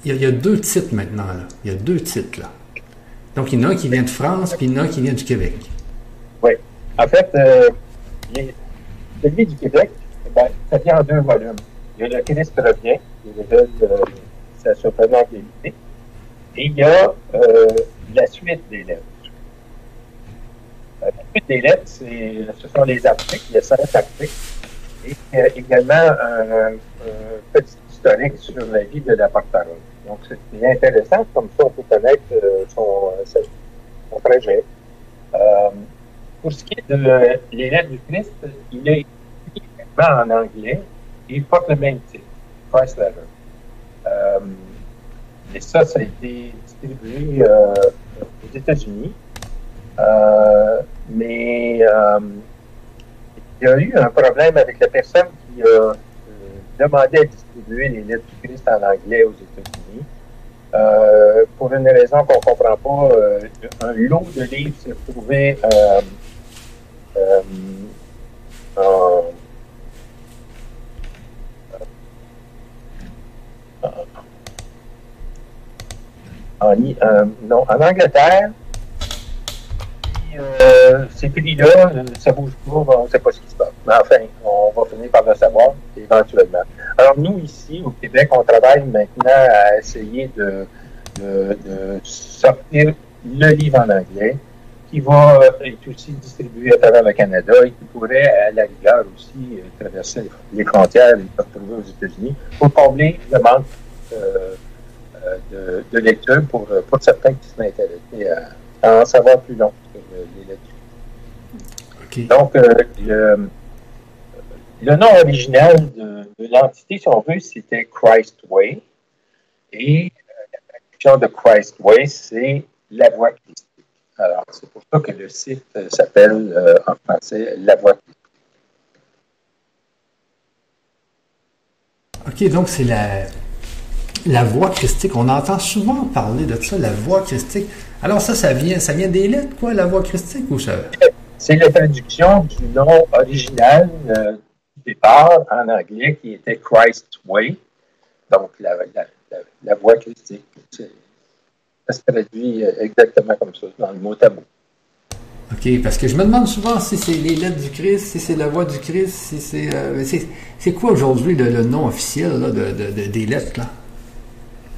il, y a, deux titres maintenant. Il y a deux titres là. Donc, il y en a un qui vient de France, puis il y en a un qui vient du Québec. Oui. En fait, celui du Québec, ben, ça vient en deux volumes. Il y a le Christ revient, révèle euh, sa surprenante vérité. Et il y a euh, la suite des lettres. Euh, la suite des lettres, ce sont les articles, a cinq articles, et également un, petit historique sur la vie de la porte-parole. Donc, c'est intéressant, comme ça, on peut connaître son, trajet. pour ce qui est de les lettres du Christ, il est écrit en anglais et il porte le même titre, Christ Letter. et ça, ça a été distribué aux États-Unis. mais il y a eu un problème avec la personne qui a euh, demandé à distribuer les lettres du Christ en anglais aux États-Unis. Euh, pour une raison qu'on ne comprend pas, euh, un lot de livres s'est retrouvé en, en, non, en Angleterre, euh, ces prix-là, euh, ça bouge pas, on ne sait pas ce qui se passe. Mais enfin, on va finir par le savoir éventuellement. Alors nous, ici, au Québec, on travaille maintenant à essayer de, sortir le livre en anglais qui va être aussi distribué à travers le Canada et qui pourrait, à la rigueur aussi, euh, traverser les frontières et se retrouver aux États-Unis pour combler le manque de, lecture pour, pour certains qui sont intéressés à en savoir plus long. Donc, euh, le, nom original de, l'entité, si on veut, c'était Christ Way. Et euh, la traduction de Christ Way, c'est la voie. Alors, c'est pour ça que le site euh, s'appelle en français La voie christique. OK, donc c'est la, la voie christique. On entend souvent parler de ça, la voie christique. Alors ça, ça vient, ça vient des lettres, quoi, la voie christique, ou ça? C'est la traduction du nom original euh, du départ en anglais qui était Christ Way, donc la, la, voie christique. Ça se traduit exactement comme ça, dans le mot tabou. OK, parce que je me demande souvent si c'est les lettres du Christ, si c'est la voix du Christ, si c'est. Euh, c'est quoi aujourd'hui le, nom officiel là, de, des lettres, là?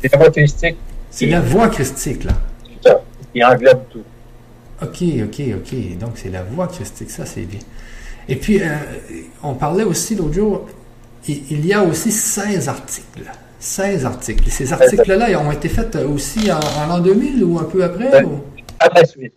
C'est la voix christique. C'est la voix christique, là. C'est ça. Il englobe tout. OK, OK, OK. Donc, c'est la voix christique. Ça, c'est bien. Et puis, euh, on parlait aussi l'autre jour, il, y a aussi 16 articles. 16 articles. Ces articles-là ont été faits aussi en, l'an 2000 ou un peu après? Par la suite.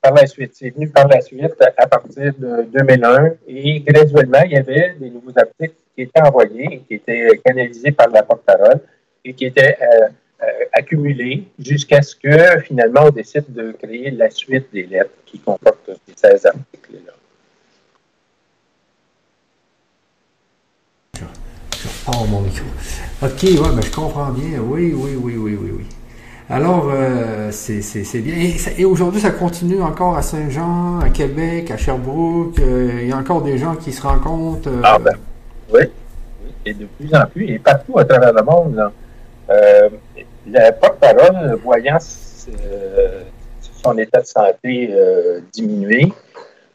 Par la suite. C'est venu par la suite à partir de 2001 et graduellement, il y avait des nouveaux articles qui étaient envoyés, qui étaient canalisés par la porte-parole et qui étaient euh, euh, accumulé jusqu'à ce que finalement on décide de créer la suite des lettres qui comportent ces 16 articles-là. Repars mon micro. OK, ouais, ben, je comprends bien. Oui, oui, oui, oui, oui, oui. Alors, euh, c'est bien. Et, aujourd'hui, ça continue encore à Saint-Jean, à Québec, à Sherbrooke. Euh, il y a encore des gens qui se rencontrent. Ah ben, oui. Et de plus en plus, et partout à travers le monde. Là. Le porte-parole, voyant son état de santé euh, diminuer,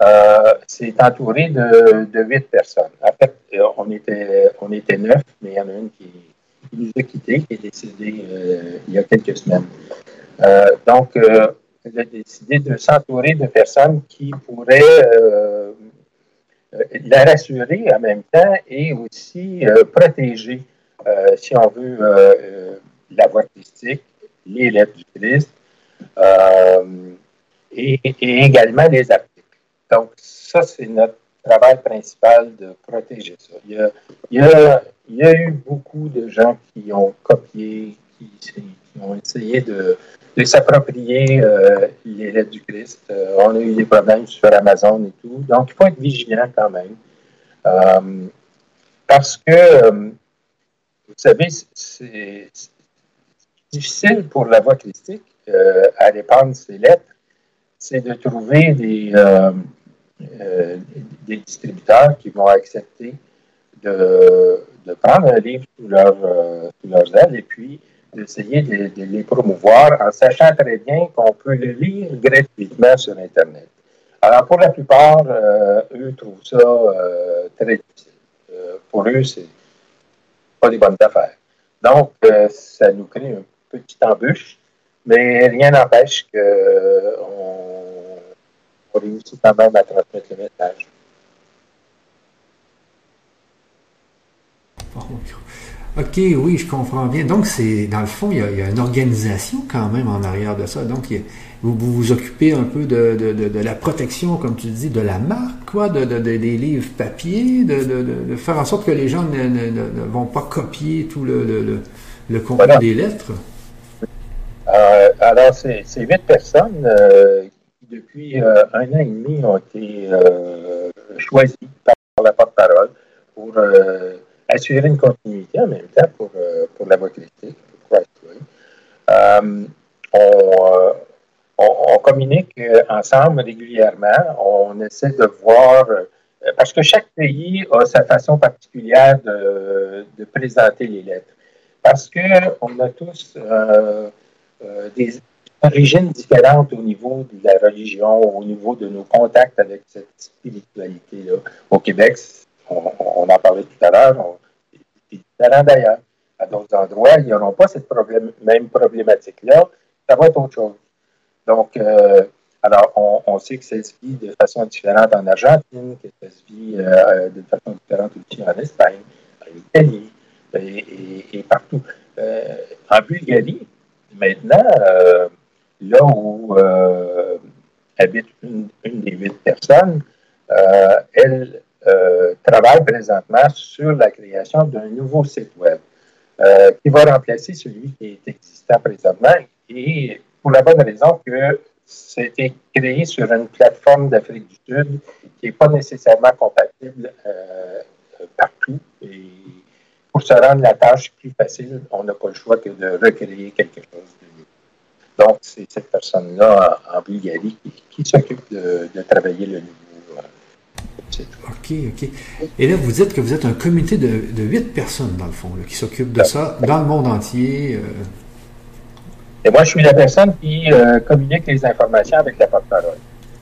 euh, s'est entouré de, huit personnes. En fait, euh, on était, on était neuf, mais il y en a une qui, nous a quittés, qui est décédée il y a quelques semaines. donc, il a décidé de s'entourer de personnes qui pourraient la rassurer en même temps et aussi protéger, si on veut, la voie christique, les lettres du Christ euh, et, également les. Donc, ça, c'est notre travail principal de protéger ça. Il y a, eu beaucoup de gens qui ont copié, qui, ont essayé de, s'approprier euh, les lettres du Christ. Euh, on a eu des problèmes sur Amazon et tout. Donc, il faut être vigilant quand même. parce que, vous savez, c'est difficile pour la voie christique euh, à répandre ses lettres, c'est de trouver des, euh, euh, des distributeurs qui vont accepter de, prendre un livre sous, leur, sous leurs ailes et puis d'essayer de, les promouvoir en sachant très bien qu'on peut le lire gratuitement sur Internet. Alors, pour la plupart, eux trouvent ça très difficile. pour eux, c'est pas des bonnes affaires. Donc, ça nous crée un petite embûche, mais rien n'empêche qu'on on réussit quand même à transmettre le message. OK, oui, je comprends bien. Donc, c'est dans le fond, il y, a, une organisation quand même en arrière de ça. Donc, vous, vous, occupez un peu de, la protection, comme tu dis, de la marque, quoi, de, des livres papier, de, faire en sorte que les gens ne, vont pas copier tout le, le, contenu des lettres. Euh, alors, c'est huit personnes euh, depuis euh, un an et demi, ont été choisies par la porte-parole pour assurer une continuité en même temps pour, pour la voie critique, pour on, communique ensemble régulièrement. On essaie de voir, parce que chaque pays a sa façon particulière de, de présenter les lettres. Parce qu'on a tous euh, des origines différentes au niveau de la religion, au niveau de nos contacts avec cette spiritualité-là. Au Québec, on, en parlait tout à l'heure, c'est différent d'ailleurs. À d'autres endroits, ils n'auront pas cette même problématique-là. Ça va être autre chose. Donc, euh, alors, on, sait que ça se vit de façon différente en Argentine, que ça se vit euh, de façon différente aussi en Espagne, en Italie et, partout. en Bulgarie, Maintenant, euh, là où euh, habite une, des huit personnes, euh, elle travaille présentement sur la création d'un nouveau site web qui va remplacer celui qui est existant présentement et pour la bonne raison que c'était créé sur une plateforme d'Afrique du Sud qui n'est pas nécessairement compatible partout. Et pour se rendre la tâche plus facile, on n'a pas le choix que de recréer quelque chose de. Donc, c'est cette personne-là en, Bulgarie qui, s'occupe de, travailler le nouveau. Euh, OK, OK. Et là, vous dites que vous êtes un comité de huit personnes, dans le fond, qui s'occupe de ça dans le monde entier. Euh. Et moi, je suis la personne qui euh, communique les informations avec la porte-parole.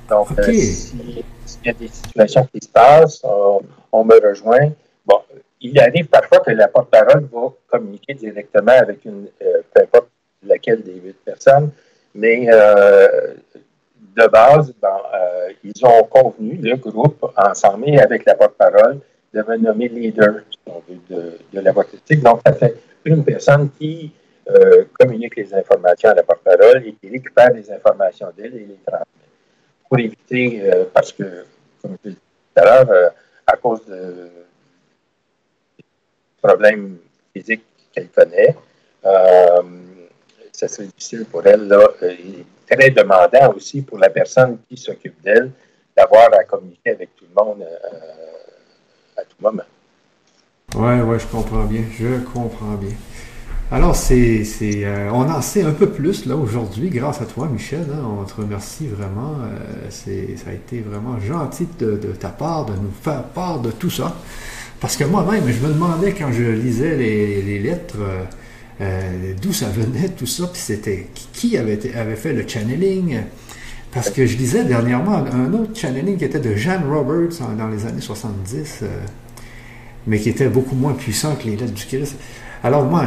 Donc, s'il y a des situations qui se passent, on me rejoint il arrive parfois que la porte-parole va communiquer directement avec une, euh, peu importe laquelle des huit personnes, mais euh, de base, euh, ils ont convenu, le groupe, ensemble avec la porte-parole, de me nommer leader de, de, la voix critique. Donc, ça fait une personne qui communique les informations à la porte-parole et qui récupère les informations d'elle et les transmet. Pour éviter, parce que, comme je l'ai dit tout à l'heure, à cause de problèmes physiques qu'elle connaît. Euh, ça serait difficile pour elle, là, et très demandant aussi pour la personne qui s'occupe d'elle, d'avoir à communiquer avec tout le monde euh, à tout moment. Oui, oui, je comprends bien. Je comprends bien. Alors, c'est, c'est, euh, on en sait un peu plus là aujourd'hui grâce à toi, Michel. Hein. on te remercie vraiment. c'est, ça a été vraiment gentil de, ta part de nous faire part de tout ça. Parce que moi-même, je me demandais quand je lisais les, lettres euh, euh, d'où ça venait, tout ça, puis c'était qui avait, fait le channeling? Parce que je lisais dernièrement un autre channeling qui était de Jean Roberts dans les années 70, euh, mais qui était beaucoup moins puissant que les lettres du Christ. Alors moi,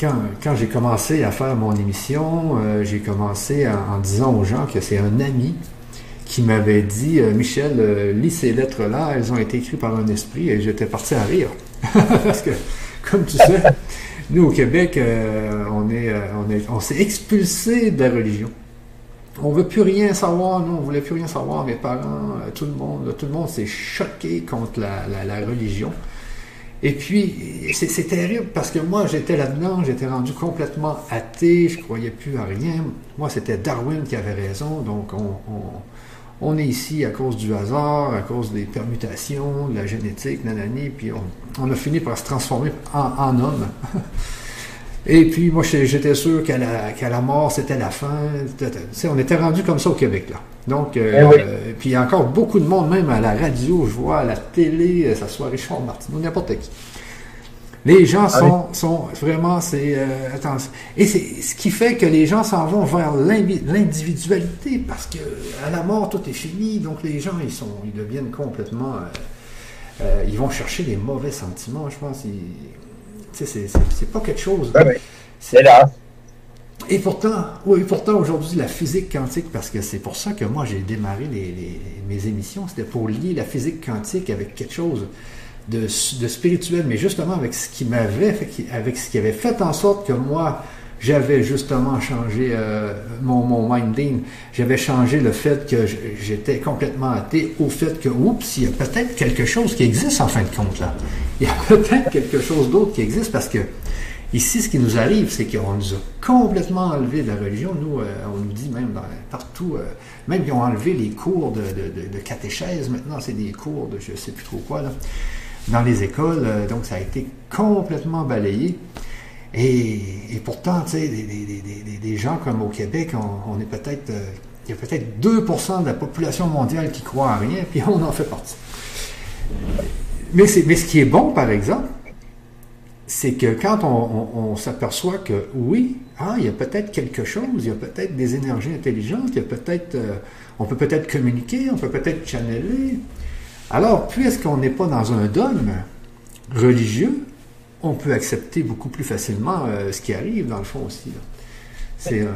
quand, j'ai commencé à faire mon émission, j'ai commencé en, disant aux gens que c'est un ami qui m'avait dit euh, Michel, euh, lis ces lettres-là, elles ont été écrites par un esprit, et j'étais parti à rire. (laughs) Parce que, comme tu sais, nous au Québec, euh, on est, on est, on s'est expulsé de la religion. On veut plus rien savoir, nous, on voulait plus rien savoir. Mes parents, tout le monde, tout le monde s'est choqué contre la, religion. Et puis, c'est terrible parce que moi, j'étais là-dedans, j'étais rendu complètement athée, je croyais plus à rien. Moi, c'était Darwin qui avait raison, donc on, on est ici à cause du hasard, à cause des permutations, de la génétique, nanani, puis on, a fini par se transformer en, homme. (laughs) Et puis, moi, j'étais sûr qu'à la, mort, c'était la fin. on était rendu comme ça au Québec, là. Donc, euh, eh puis il y a encore beaucoup de monde, même à la radio, je vois, à la télé, ça soit Richard Martineau, n'importe qui. Les gens ah sont, sont vraiment, c'est, euh, et c'est ce qui fait que les gens s'en vont vers l'individualité parce que à la mort tout est fini, donc les gens ils sont, ils deviennent complètement, euh, euh, ils vont chercher les mauvais sentiments, je pense. C'est, pas quelque chose. c'est là. Et pourtant, oui, pourtant aujourd'hui la physique quantique, parce que c'est pour ça que moi j'ai démarré les, mes émissions, c'était pour lier la physique quantique avec quelque chose de, spirituel, mais justement avec ce qui m'avait, avec ce qui avait fait en sorte que moi, j'avais justement changé euh, mon, mon minding. J'avais changé le fait que j'étais complètement athée au fait que, oups, il y a peut-être quelque chose qui existe en fin de compte là. Il y a (laughs) peut-être quelque chose d'autre qui existe parce que ici, ce qui nous arrive, c'est qu'on nous a complètement enlevé de la religion. Nous, euh, on nous dit même partout, euh, même qu'ils ont enlevé les cours de, de, de, catéchèse. Maintenant, c'est des cours de je sais plus trop quoi là, dans les écoles. donc, ça a été complètement balayé. Et, pourtant, tu sais, des, gens comme au Québec, on, est peut-être, euh, il y a peut-être 2% de la population mondiale qui croit à rien, puis on en fait partie. Mais, mais ce qui est bon, par exemple, c'est que quand on, s'aperçoit que oui, ah, il y a peut-être quelque chose, il y a peut-être des énergies intelligentes, il y a peut-être, euh, on peut peut-être communiquer, on peut peut-être channeler. Alors, puisqu'on n'est pas dans un dogme religieux, on peut accepter beaucoup plus facilement euh, ce qui arrive, dans le fond aussi. C'est. Euh,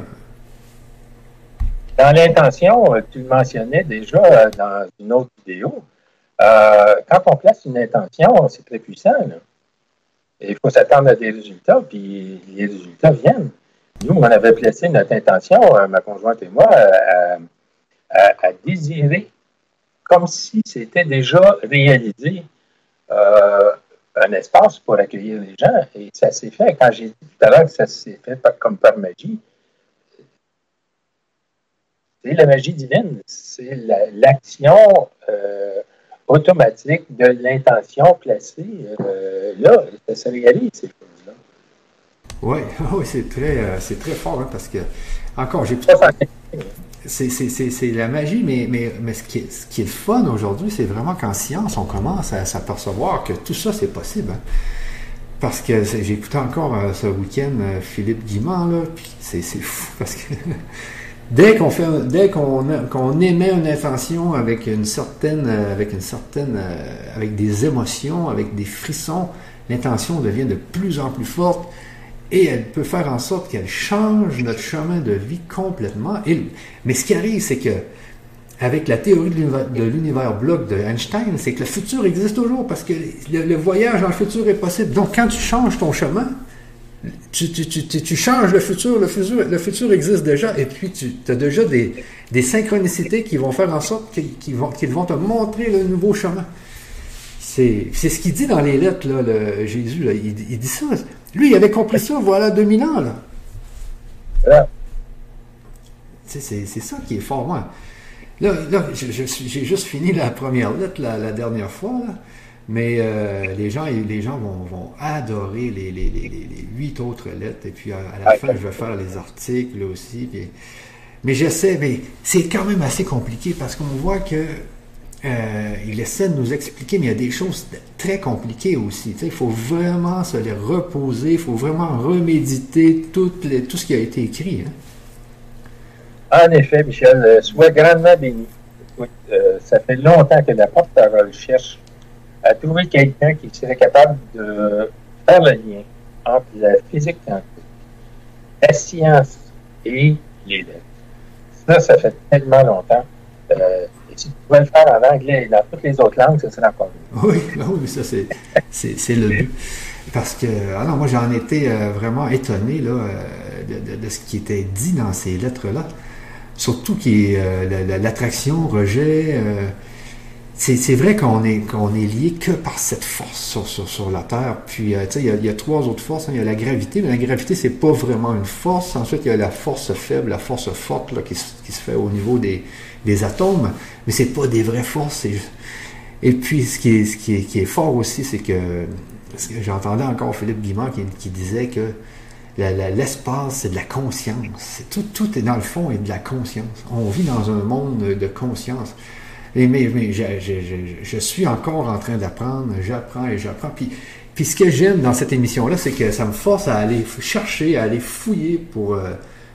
dans l'intention, euh, tu le mentionnais déjà dans une autre vidéo. quand on place une intention, c'est très puissant. il faut s'attendre à des résultats, puis les résultats viennent. Nous, on avait placé notre intention, ma conjointe et moi, à désirer comme si c'était déjà réalisé un espace pour accueillir les gens. Et ça s'est fait. Quand j'ai dit tout à l'heure que ça s'est fait comme par magie, c'est la magie divine. C'est l'action euh, automatique de l'intention placée euh, là. Ça se réalise, ces choses-là. Oui, (laughs) oui c'est très, euh, c'est très fort hein, parce que, encore, j'ai c'est la magie, mais, mais, mais ce, qui est, ce qui est fun aujourd'hui, c'est vraiment qu'en science, on commence à s'apercevoir que tout ça, c'est possible. Hein. Parce que j'ai écouté encore euh, ce week-end euh, Philippe Guimand, là, puis c'est fou, (laughs) parce que dès qu'on fait, dès qu'on émet une intention avec une certaine, euh, avec une certaine, avec des émotions, avec des frissons, l'intention devient de plus en plus forte et elle peut faire en sorte qu'elle change notre chemin de vie complètement. mais ce qui arrive, c'est que avec la théorie de l'univers bloc de Einstein, c'est que le futur existe toujours parce que le, voyage dans le futur est possible. Donc, quand tu changes ton chemin, tu, changes le futur, le futur, existe déjà, et puis tu as déjà des, synchronicités qui vont faire en sorte qu'ils vont, te montrer le nouveau chemin. C'est ce qu'il dit dans les lettres, le, Jésus. Il, dit ça. Lui, il avait compris ça, voilà 2000 ans. Là. C'est ça qui est fort. Moi. Là, là j'ai juste fini la première lettre la, dernière fois. Mais euh, les gens, les gens vont, adorer les, huit autres lettres. Et puis à, la fin, je vais faire les articles aussi. mais j'essaie, mais c'est quand même assez compliqué parce qu'on voit que euh, il essaie de nous expliquer, mais il y a des choses très compliquées aussi. Il faut vraiment se les reposer, il faut vraiment reméditer tout, ce qui a été écrit. Hein. En effet, Michel, euh, sois grandement béni. Euh, ça fait longtemps que la porte-parole cherche à trouver quelqu'un qui serait capable de faire le lien entre la physique quantique, la science et les lettres. Ça, ça fait tellement longtemps tu pouvais le faire en anglais et dans toutes les autres langues, ce serait encore mieux. Oui, (laughs) oui, ça, c'est le but. Parce que, ah moi, j'en étais euh, vraiment étonné là, euh, de, ce qui était dit dans ces lettres-là. Surtout qui euh, l'attraction, rejet. C'est vrai qu'on est, est lié que par cette force sur, sur, la Terre. Puis, tu sais, il y, a trois autres forces. Hein. Il y a la gravité, mais la gravité, c'est pas vraiment une force. Ensuite, il y a la force faible, la force forte là, qui, qui se fait au niveau des, des atomes, mais c'est pas des vraies forces. Et puis, ce qui est, ce qui est, fort aussi, c'est que, j'entendais encore Philippe Guimard qui, disait que l'espace, c'est de la conscience. Tout, tout est dans le fond et de la conscience. On vit dans un monde de conscience. Mais, je, suis encore en train d'apprendre, j'apprends et j'apprends. Puis, puis ce que j'aime dans cette émission-là, c'est que ça me force à aller chercher, à aller fouiller pour euh,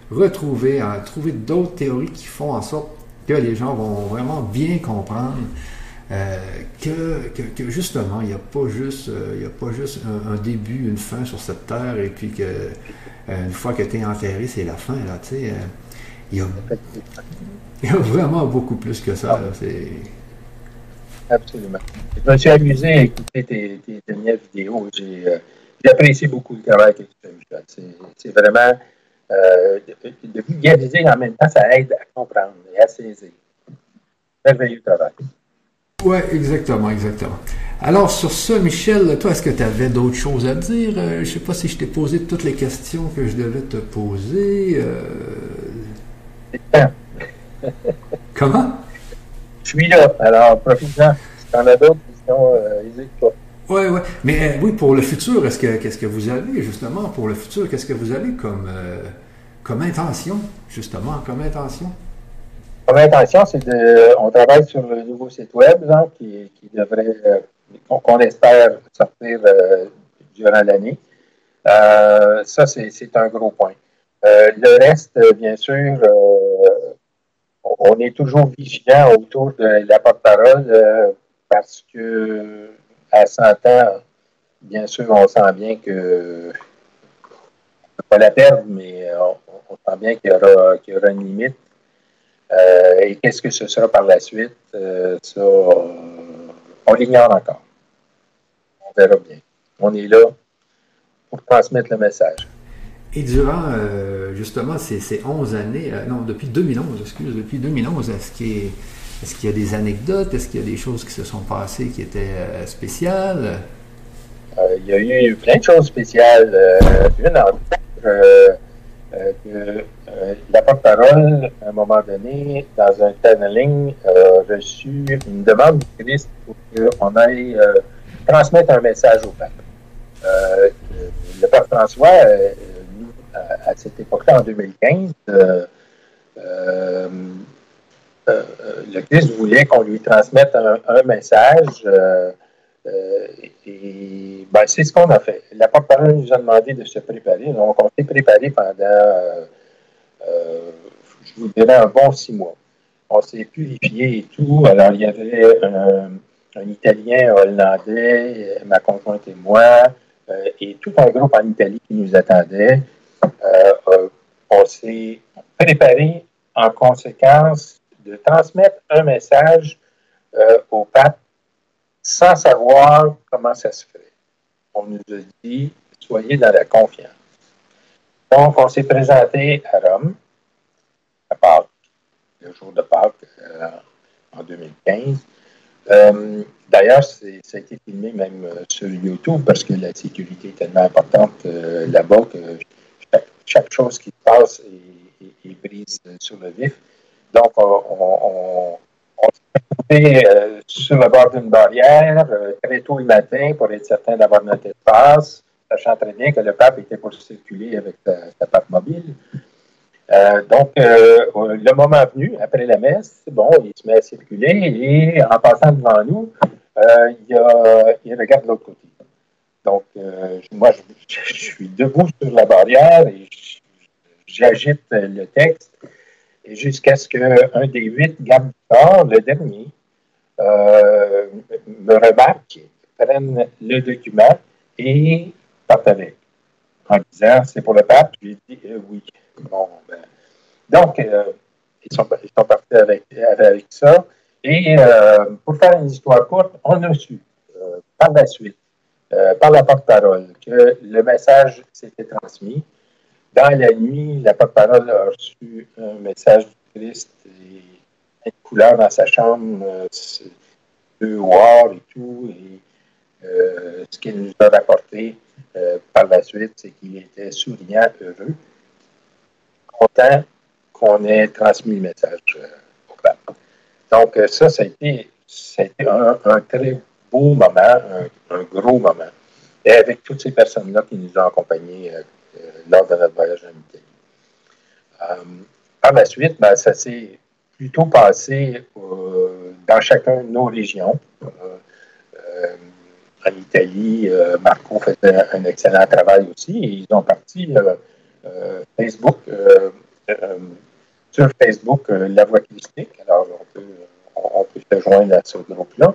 retrouver, à trouver d'autres théories qui font en sorte que les gens vont vraiment bien comprendre euh, que, justement, il n'y a pas juste, euh, y a pas juste un, début, une fin sur cette terre, et puis que euh, une fois que tu es enterré, c'est la fin. Là, il, y a, vraiment beaucoup plus que ça. Absolument. Je me suis amusé à écouter tes, dernières vidéos. J'ai apprécié beaucoup le travail que tu fais, Michel. C'est vraiment de vulgariser en même temps, ça aide à comprendre et à saisir. Merveilleux travail. Oui, exactement, exactement. Alors, sur ce, Michel, toi, est-ce que tu avais d'autres choses à dire? Euh, je ne sais pas si je t'ai posé toutes les questions que je devais te poser. Euh... (laughs) Comment? Je suis là, alors profite-en. Si tu en as d'autres questions, euh, n'hésite pas. Oui, oui. Mais euh, oui, pour le futur, est-ce que qu'est-ce que vous avez, justement, pour le futur, qu'est-ce que vous avez comme, comme intention, justement, comme intention? Mon intention, c'est de. On travaille sur le nouveau site web qui, devrait, euh, qu'on espère sortir euh, durant l'année. Euh, ça, c'est un gros point. le reste, bien sûr, on est toujours vigilant autour de la porte-parole parce que à 100 ans, bien sûr, on sent bien que pas la perdre, mais on, sent bien qu'il y, y, aura une limite. Euh, et qu'est-ce que ce sera par la suite, euh, ça, on l'ignore encore. On verra bien. On est là pour transmettre le message. Et durant euh, justement ces, ces, 11 années, non, depuis 2011, excuse, depuis 2011, est-ce qu'il y, a des anecdotes, est-ce qu'il y a des choses qui se sont passées qui étaient spéciales? il y a eu plein de choses spéciales. une euh, que euh, la porte-parole, à un moment donné, dans un channeling, a reçu une demande du Christ pour qu'on aille euh, transmettre un message au pape. le pape François, à, cette époque-là, en 2015, le Christ voulait qu'on lui transmette un, message. Euh, et ben, c'est ce qu'on a fait. La porte-parole nous a demandé de se préparer. Donc, on s'est préparé pendant, euh, euh, je vous dirais, un bon six mois. On s'est purifié et tout. Alors, il y avait un, Italien, un Hollandais, ma conjointe et moi, et tout un groupe en Italie qui nous attendait. On s'est préparé en conséquence de transmettre un message au pape sans savoir comment ça se fait. On nous a dit, soyez dans la confiance. Donc, on s'est présenté à Rome, à Pâques, le jour de Pâques, euh, en 2015. Euh, d'ailleurs, ça a été filmé même euh, sur YouTube parce que la sécurité est tellement importante là-bas que chaque, chose qui se passe est, prise sur le vif. Donc, on, euh, sur le bord d'une barrière euh, très tôt le matin pour être certain d'avoir notre espace, sachant très bien que le pape était pour circuler avec sa, pape mobile. Euh, donc, le moment venu, après la messe, bon, il se met à circuler et en passant devant nous, il, regarde de l'autre côté. Donc, moi, je, suis debout sur la barrière et j'agite le texte jusqu'à ce qu'un des huit gardes le dernier, euh, me remarque, prenne le document et parte avec. En disant, c'est pour le pape, j'ai dit euh, oui. Bon, ben. Donc, euh, ils, sont, ils, sont, partis avec, avec ça. Et pour faire une histoire courte, on a su par la suite, par la porte-parole, que le message s'était transmis. Dans la nuit, la porte-parole a reçu un message du Christ et une couleur dans sa chambre, euh, bleu noir et tout. Et euh, ce qu'il nous a rapporté euh, par la suite, c'est qu'il était souriant, heureux, content qu'on ait transmis le message au pape. Donc, ça, ça a été, un, très beau moment, un, gros moment. Et avec toutes ces personnes-là qui nous ont accompagnés lors de notre voyage en Italie. par la suite, ben, ça s'est plutôt passé euh, dans chacun de nos régions. Euh, euh, en Italie, Marco faisait un excellent travail aussi. Et ils ont parti Facebook, sur Facebook, La Voix Christique. Alors, on peut, on peut se joindre à ce groupe-là.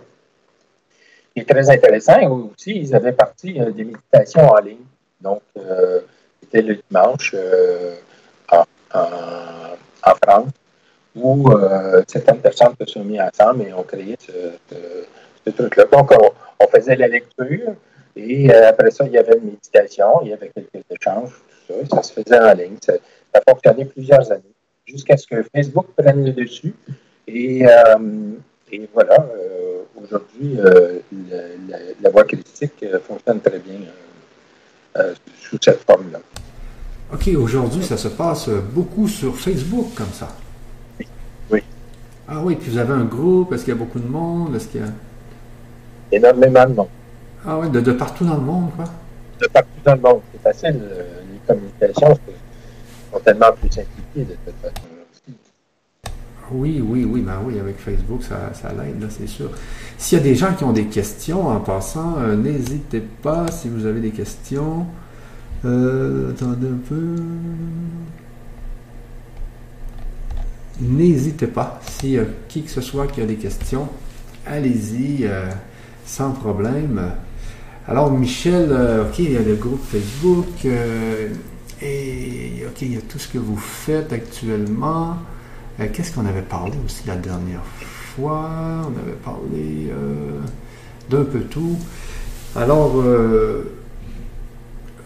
Qui est très intéressant, aussi, ils avaient parti des méditations en ligne. Donc, c'était le dimanche en, France où euh, certaines personnes se sont mises ensemble et ont créé ce truc-là. Donc, on, faisait la lecture et après ça, il y avait une méditation, il y avait quelques échanges, tout ça, ça se faisait en ligne. Ça, a fonctionné plusieurs années jusqu'à ce que Facebook prenne le dessus. Et, et voilà, aujourd'hui, la, la, voie critique fonctionne très bien sous cette forme-là. OK, aujourd'hui, ça se passe beaucoup sur Facebook comme ça. Oui. Ah oui, puis vous avez un groupe, est-ce qu'il y a beaucoup de monde? Est-ce qu'il y a. Énormément de monde. Ah oui, de, partout dans le monde, quoi? De partout dans le monde. C'est facile. Euh, les communications sont tellement plus simplifiées de cette façon oui, oui, oui, ben oui, avec Facebook, ça, ça l'aide, c'est sûr. S'il y a des gens qui ont des questions en passant, euh, n'hésitez pas si vous avez des questions. Euh, attendez un peu. N'hésitez pas, y a qui que ce soit qui a des questions, allez-y, euh, sans problème. Alors, Michel, euh, OK, il y a le groupe Facebook, et OK, il y a tout ce que vous faites actuellement. Qu'est-ce qu'on avait parlé aussi la dernière fois? On avait parlé d'un peu tout. Alors,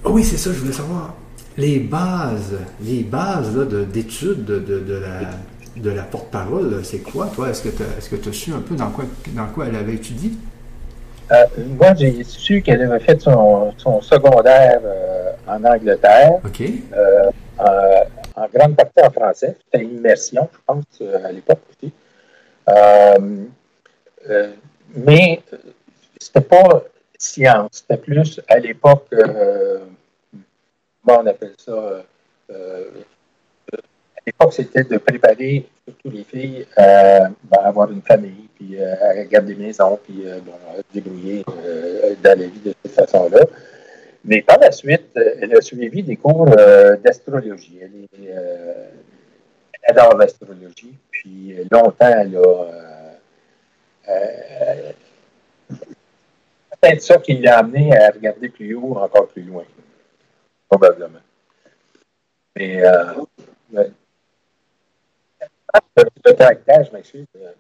ah oui, c'est ça, je voulais savoir. Les bases, les bases d'études de, de, la, de la porte-parole, c'est quoi, toi? Est-ce que tu as, su un peu dans quoi, dans quoi elle avait étudié? Euh, moi, j'ai su qu'elle avait fait son, secondaire euh, en Angleterre. OK. Euh, en, grande partie en français. C'était immersion, je pense, à l'époque aussi. mais c'était pas science. C'était plus à l'époque, euh, comment on appelle ça? Euh, euh, à l'époque, c'était de préparer surtout les filles à ben, avoir une famille, puis à garder maison, puis bon, à débrouiller dans la vie de cette façon-là. Mais par la suite, elle a suivi des cours d'astrologie. Elle, elle, adore l'astrologie. Puis longtemps, elle a peut-être ça qui l'a amené à regarder plus haut, encore plus loin. Probablement. Mais euh, le caractère, je m'excuse. Euh,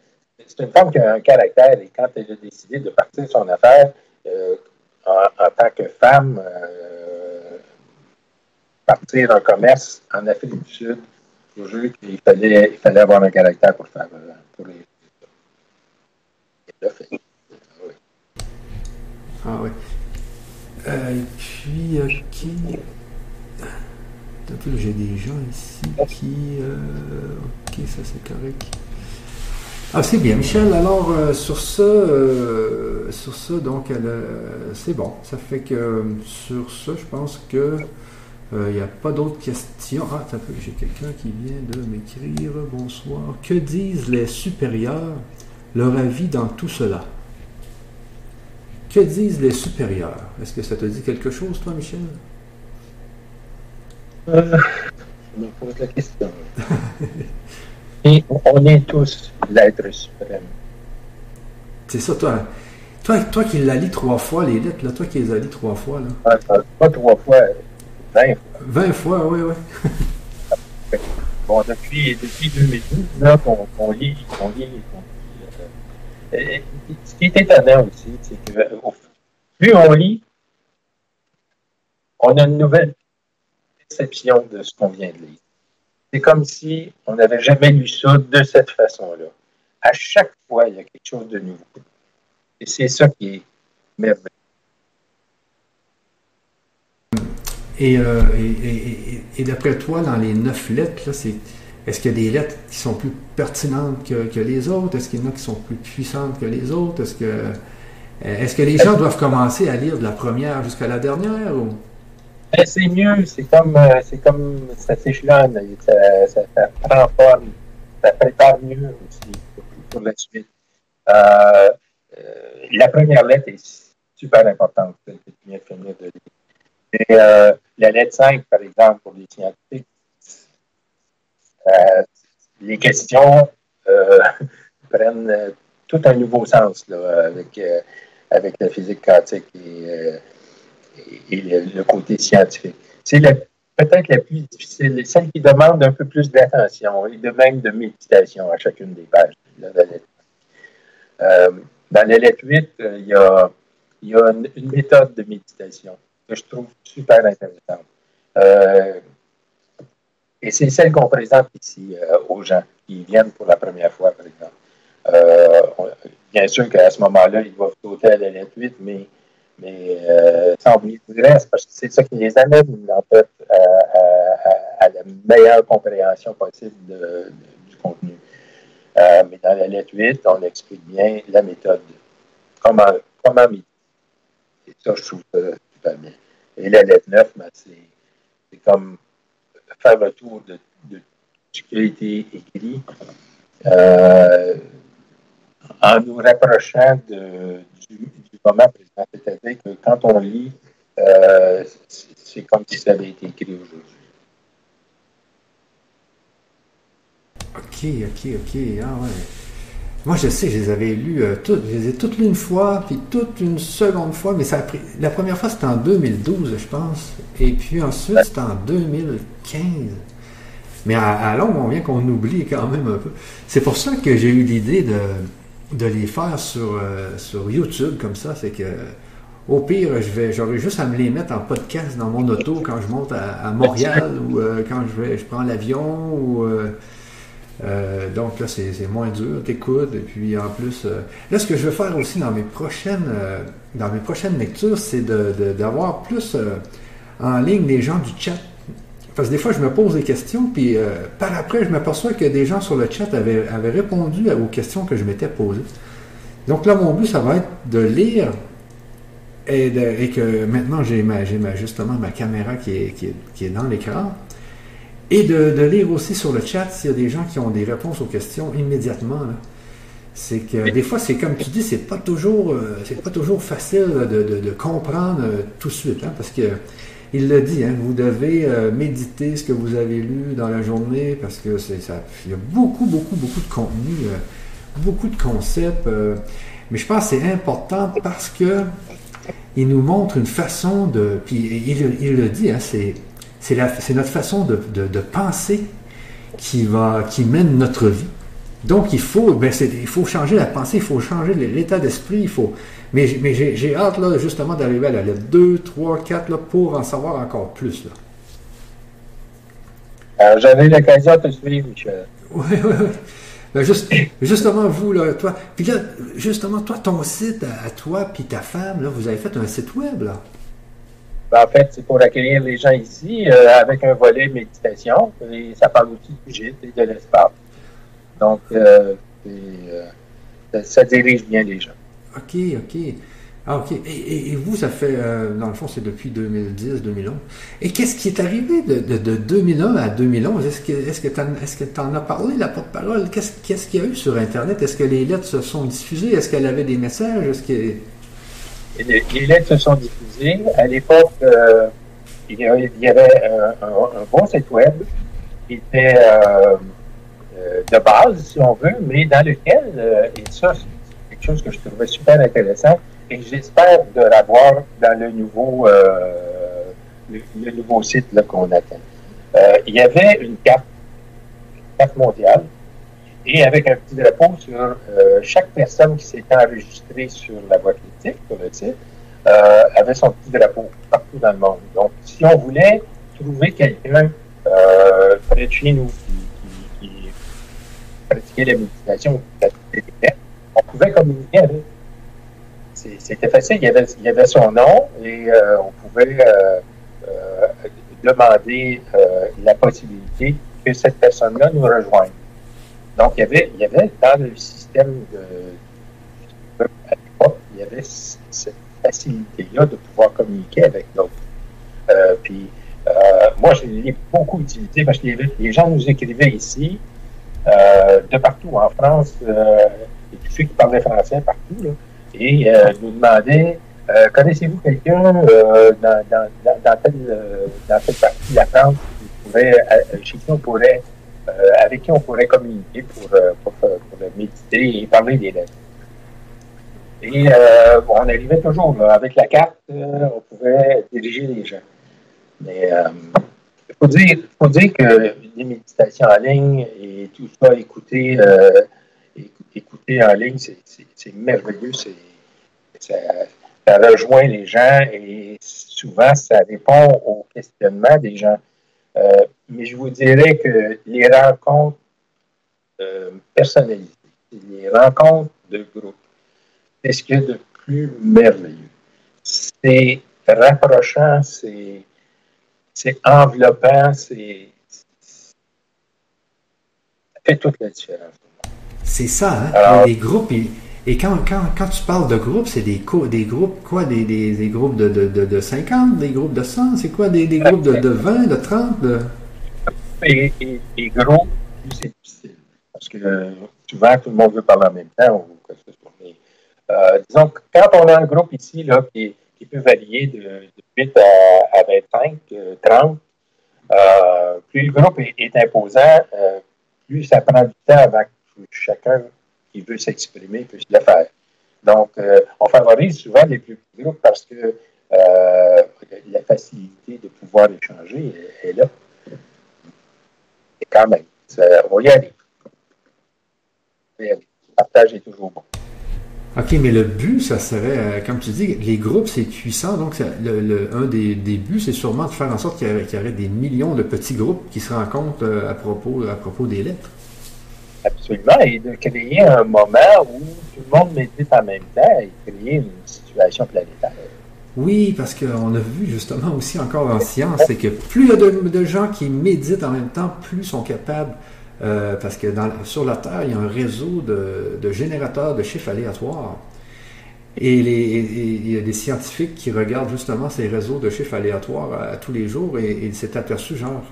c'est une femme qui a un caractère et quand elle a décidé de partir son affaire euh, en, tant que femme, euh, partir en commerce en Afrique du Sud, qu'il fallait, il fallait avoir un caractère pour faire pour les. L'a fait. Ah oui. Euh, et puis, qui. J'ai des gens ici qui. Euh, ok, ça c'est correct. Ah, c'est bien, Michel. Alors, euh, sur ce, sur ce, donc, c'est bon. Ça fait que sur ce, je pense que il n'y a pas d'autres questions. Ah, j'ai quelqu'un qui vient de m'écrire. Bonsoir. Que disent les supérieurs, leur avis dans tout cela? Que disent les supérieurs? Est-ce que ça te dit quelque chose, toi, Michel? Euh, je me pose la question. (laughs) Et on est tous l'être suprême. C'est ça, toi. Toi, toi qui l'as lu trois fois, les lettres, là, toi qui les as lues trois fois. Là. Ah, pas trois fois, vingt fois. Vingt fois, oui, oui. (laughs) bon, depuis, depuis 2012, là, qu'on lit, qu'on lit, qu'on ce qui est étonnant aussi, c'est que plus on lit, on a une nouvelle perception de ce qu'on vient de lire. C'est comme si on n'avait jamais lu ça de cette façon-là. À chaque fois, il y a quelque chose de nouveau. Et c'est ça qui est merveilleux. Et, euh, et d'après toi, dans les neuf lettres, là, c'est est-ce qu'il y a des lettres qui sont plus pertinentes que, les autres? Est-ce qu'il y en a qui sont plus puissantes que les autres? Est-ce que, euh, est que les gens doivent commencer à lire de la première jusqu'à la dernière? Ben, c'est mieux, c'est comme, euh, c'est comme ça s'échelonne, ça, prend forme, ça prépare mieux aussi pour, la suite. Euh, la première lettre est super importante, que tu viens de finir de lire. Et la lettre 5, par exemple, pour les scientifiques, euh, les questions euh, (laughs) prennent euh, tout un nouveau sens avec, avec la physique quantique et, le, côté scientifique. C'est peut-être la plus difficile, celle qui demande un peu plus d'attention et de même de méditation à chacune des pages dans la lettre 8, il y a, il y a une, méthode de méditation que je trouve super intéressante. et c'est celle qu'on présente ici aux gens qui viennent pour la première fois, par exemple. bien sûr qu'à ce moment-là, ils doivent sauter à la lettre 8, mais mais euh, sans tout le reste, parce que c'est ça qui les amène, en fait, à, la meilleure compréhension possible du contenu. Euh, mais dans la lettre 8, on explique bien la méthode. Comment, comment. Et ça, je trouve ça super bien. Et la lettre 9, ben, c'est comme faire le tour de, de ce qui a été écrit euh, en nous rapprochant de, du, C'est-à-dire que quand on lit, euh, c'est comme si ça avait été écrit aujourd'hui. OK, OK, OK. Ah ouais. Moi, je sais, je les avais lus, euh, toutes, je les ai toutes lues une fois, puis toute une seconde fois, mais ça a pris. La première fois, c'était en 2012, je pense. Et puis ensuite, c'était en 2015. Mais à, à long, on vient qu'on oublie quand même un peu. C'est pour ça que j'ai eu l'idée de, de les faire sur, euh, sur YouTube comme ça, c'est que au pire, je vais j'aurais juste à me les mettre en podcast dans mon auto quand je monte à, Montréal (laughs) ou euh, quand je vais je prends l'avion ou euh, donc là c'est moins dur, t'écoutes et puis en plus là ce que je veux faire aussi dans mes prochaines dans mes prochaines lectures, c'est d'avoir plus en ligne les gens du chat parce que des fois, je me pose des questions, puis euh, par après, je m'aperçois que des gens sur le chat avaient, répondu aux questions que je m'étais posées. Donc là, mon but, ça va être de lire et, que maintenant, j'ai justement ma caméra qui est, qui est, dans l'écran. Et de, lire aussi sur le chat s'il y a des gens qui ont des réponses aux questions immédiatement. C'est que des fois, c'est comme tu dis, c'est pas toujours, euh, c'est pas toujours facile de, comprendre euh, tout de suite, hein, parce que il le dit, hein, vous devez euh, méditer ce que vous avez lu dans la journée parce que c'est ça. Il y a beaucoup, beaucoup, beaucoup de contenu, euh, beaucoup de concepts. Euh, mais je pense que c'est important parce que il nous montre une façon de. Puis il, le dit, hein, c'est, notre façon de, de, penser qui, va, qui mène notre vie. Donc il faut, ben il faut changer la pensée, il faut changer l'état d'esprit, il faut, mais, j'ai hâte, là, justement, d'arriver à la lettre 2, 3, 4, là, pour en savoir encore plus, là. Euh, J'avais l'occasion de te suivre, Michel. Oui, oui, oui. Ben, justement, vous, là, toi, puis là, justement, toi, ton site à, toi, puis ta femme, là, vous avez fait un site web, là. Ben, en fait, c'est pour accueillir les gens ici euh, avec un volet méditation, et ça parle aussi du gîte et de l'espace. Donc, euh, euh ça dirige bien les gens. OK, OK. Ah, OK. Et, vous, ça fait, euh, dans le fond, c'est depuis 2010, 2011. Et qu'est-ce qui est arrivé de, de, 2001 à 2011? Est-ce que tu en, as parlé, la porte-parole? Qu'est-ce, qu'est-ce qu'il y a eu sur Internet? Est-ce que les lettres se sont diffusées? Est-ce qu'elle avait des messages? Est-ce que... les, lettres se sont diffusées. À l'époque, euh, il, y avait un, bon site web qui était euh, de base, si on veut, mais dans lequel, et ça, chose que je trouvais super intéressant et j'espère de l'avoir dans le nouveau, euh, le, nouveau site qu'on attend. Euh, il y avait une carte, carte mondiale et avec un petit drapeau sur euh, chaque personne qui s'était enregistrée sur la voie critique, sur le site, avait son petit drapeau partout dans le monde. Donc, si on voulait trouver quelqu'un près de chez nous qui, pratiquait la méditation, qui on pouvait communiquer avec. C'était facile, il y, avait, son nom et euh, on pouvait euh, euh, demander la possibilité que cette personne-là nous rejoigne. Donc, il y avait, il y avait dans le système de, à l'époque, il y avait cette facilité-là de pouvoir communiquer avec l'autre. puis, moi, je l'ai beaucoup utilisé parce que les, gens nous écrivaient ici, de partout en France, et tous ceux qui parlaient français partout, et euh, nous demandaient euh, connaissez-vous quelqu'un euh, dans, dans, dans, telle, partie de la France qui chez qui on pourrait, avec qui on pourrait communiquer pour, pour, méditer et parler des lettres? Et on arrivait toujours avec la carte, on pouvait diriger les gens. Mais il faut dire, faut dire que les méditations en ligne et tout ça, écouter écouter en ligne, c'est merveilleux. Ça, rejoint les gens et souvent, ça répond aux questionnements des gens. Euh, mais je vous dirais que les rencontres euh, personnalisées, les rencontres de groupe, c'est ce qu'il y a de plus merveilleux. C'est rapprochant, c'est enveloppant, c'est fait toute la différence. C'est ça, hein? les groupes, et, quand, quand, tu parles de groupes, c'est des, des groupes, quoi, des, des, groupes de, de, de, 50, des groupes de 100, c'est quoi, des, groupes de, de 20, de 30? De... Et, et, groupes, c'est difficile. Parce que souvent, tout le monde veut parler en même temps. Ou quoi que ce soit. Mais, euh, disons que quand on a un groupe ici là, qui, qui peut varier de, 8 à, 25, 30, euh, euh, plus le groupe est, imposant, plus ça prend du temps avant que chacun qui veut s'exprimer puisse le faire. Donc, on favorise souvent les plus petits groupes parce que la facilité de pouvoir échanger est, là. Et quand même, on va y aller. Le partage est toujours bon. OK, mais le but, ça serait, euh, comme tu dis, les groupes, c'est puissant. Donc, un des, buts, c'est sûrement de faire en sorte qu'il y, aurait des millions de petits groupes qui se rencontrent euh, à propos des lettres. Et de créer un moment où tout le monde médite en même temps et créer une situation planétaire. Oui, parce qu'on a vu justement aussi encore en science, c'est que plus il y a de, gens qui méditent en même temps, plus ils sont capables euh, parce que sur la Terre, il y a un réseau de, générateurs de chiffres aléatoires. Et, il y a des scientifiques qui regardent justement ces réseaux de chiffres aléatoires à, tous les jours et, il s'est aperçu, genre,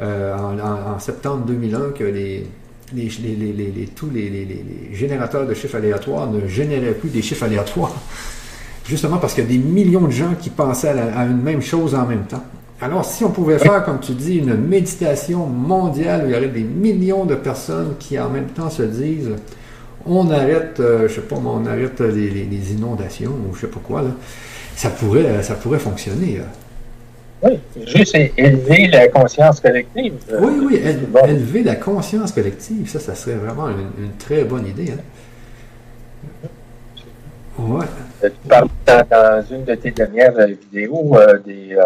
euh, en, septembre 2001, que les, tous les, générateurs de chiffres aléatoires ne généraient plus des chiffres aléatoires. (laughs) Justement parce qu'il y a des millions de gens qui pensaient à une même chose en même temps. Alors, si on pouvait faire, comme tu dis, une méditation mondiale où il y aurait des millions de personnes qui en même temps se disent on arrête, euh, je sais pas, on arrête les, inondations ou je sais pas quoi, ça pourrait, ça pourrait fonctionner. Oui, juste élever la conscience collective. Euh, oui, oui, élever la conscience collective, ça, ça serait vraiment une, très bonne idée. Hein. Ouais. Tu parles dans, une de tes dernières vidéos euh, des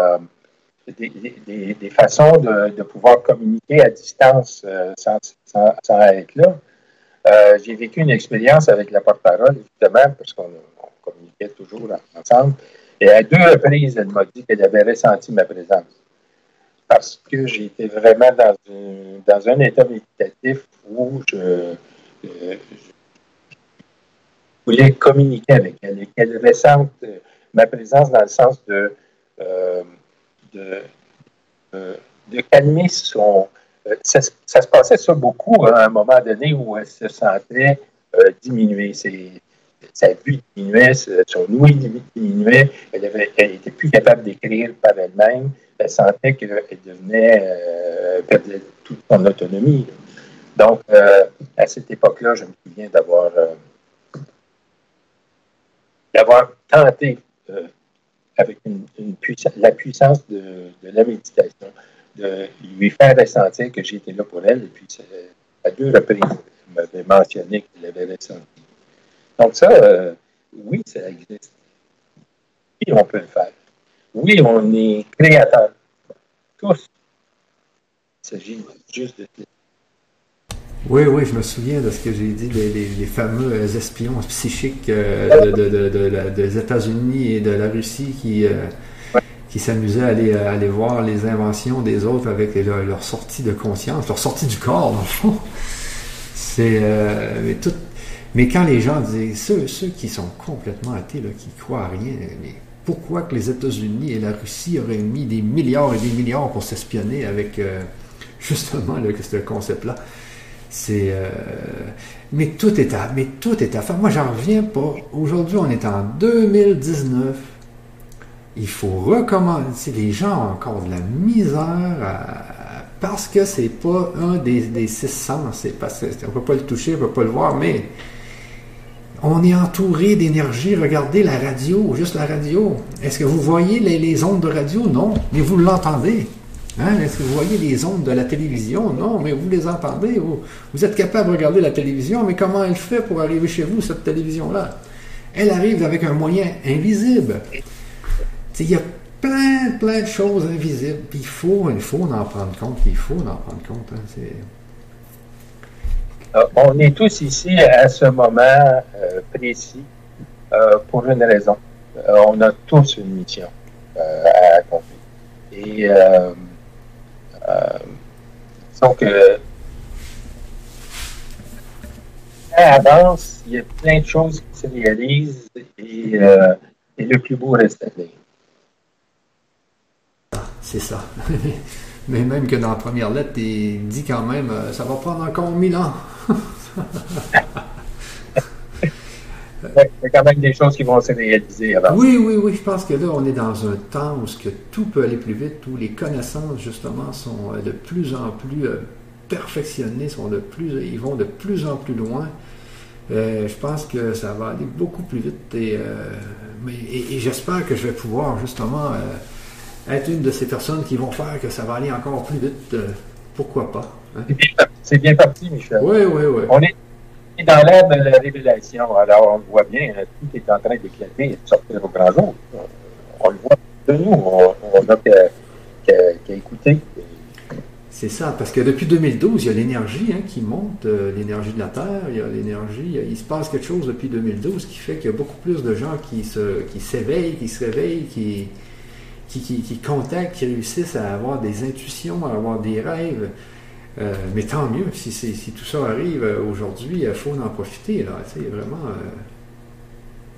des, façons de, pouvoir communiquer à distance euh, sans, être là. Euh, j'ai vécu une expérience avec la porte-parole, évidemment, parce qu'on communiquait toujours ensemble. Et à deux reprises, elle m'a dit qu'elle avait ressenti ma présence. Parce que j'étais vraiment dans, dans un état méditatif où je, euh, voulais communiquer avec elle et qu'elle ressente ma présence dans le sens de de, de, calmer son. Euh, ça, se passait ça beaucoup hein, à un moment donné où elle se sentait euh, diminuer. Sa vue diminuait, son ouïe diminuait, elle, avait, était plus capable d'écrire par elle-même, elle sentait qu'elle devenait, euh, perdait toute son autonomie. Donc, à cette époque-là, je me souviens d'avoir d'avoir tenté avec une, la puissance de, la méditation, de lui faire ressentir que j'étais là pour elle. Et puis, à deux reprises, elle m'avait mentionné qu'elle avait ressenti. Donc, ça, euh, oui, ça existe. Oui, on peut le faire. Oui, on est créateur. Tous. Il s'agit juste de oui, oui, je me souviens de ce que j'ai dit, les, fameux espions psychiques euh, des États-Unis et de la Russie qui, euh, qui s'amusaient à aller, aller voir les inventions des autres avec leur, sortie de conscience, leur sortie du corps, dans le fond. C'est. Euh, mais, tout, mais quand les gens disent, ceux, ceux qui sont complètement athées, là, qui croient à rien, mais pourquoi que les États-Unis et la Russie auraient mis des milliards et des milliards pour s'espionner avec (laughs) justement ce concept-là? C'est, euh, mais tout est à, mais tout est à faire. Moi, j'en reviens pas. Aujourd'hui, on est en 2019. Il faut recommencer. Les gens ont encore de la misère parce que c'est pas un des, des six sens. C'est peut pas le toucher, on peut pas le voir, mais on est entouré d'énergie. Regardez la radio, juste la radio. Est-ce que vous voyez les, ondes de radio? Non, mais vous l'entendez. Hein? Est-ce que vous voyez les ondes de la télévision? Non, mais vous les entendez. Vous, êtes capable de regarder la télévision, mais comment elle fait pour arriver chez vous, cette télévision-là? Elle arrive avec un moyen invisible. Il y a plein, plein de choses invisibles. il faut, il faut en prendre compte. Il faut en prendre compte. Hein, on est tous ici à ce moment euh, précis euh, pour une raison. on a tous une mission à accomplir. Et donc, avance, il y a plein de choses qui se réalisent et, et le plus beau reste à venir. C'est ça. (laughs) Mais même que dans la première lettre, il dit quand même, euh, ça va prendre encore mille ans. (laughs) Il y a quand même des choses qui vont se réaliser avant. Oui, oui, oui. Je pense que là, on est dans un temps où que tout peut aller plus vite, où les connaissances, justement, sont euh, de plus en plus euh, perfectionnées, sont de plus, ils vont de plus en plus loin. je pense que ça va aller beaucoup plus vite et, et j'espère que je vais pouvoir, justement, être une de ces personnes qui vont faire que ça va aller encore plus vite, euh, pourquoi pas. Hein? C'est bien parti, Michel. Oui, oui, oui. On est dans l'ère de la révélation. Alors, on le voit bien, tout est en train d'éclater et de sortir au grand jour. On le voit de nous. On n'a qu'à écouter. C'est ça, parce que depuis 2012, il y a l'énergie hein, qui monte, euh, l'énergie de la Terre, il y a l'énergie, il se passe quelque chose depuis 2012 qui fait qu'il y a beaucoup plus de gens qui se qui s'éveillent, qui se réveillent, qui, qui, qui, contactent, qui réussissent à avoir des intuitions, à avoir des rêves. Euh, mais tant mieux, si, si, tout ça arrive euh, aujourd'hui, il faut en profiter. Là, vraiment, euh.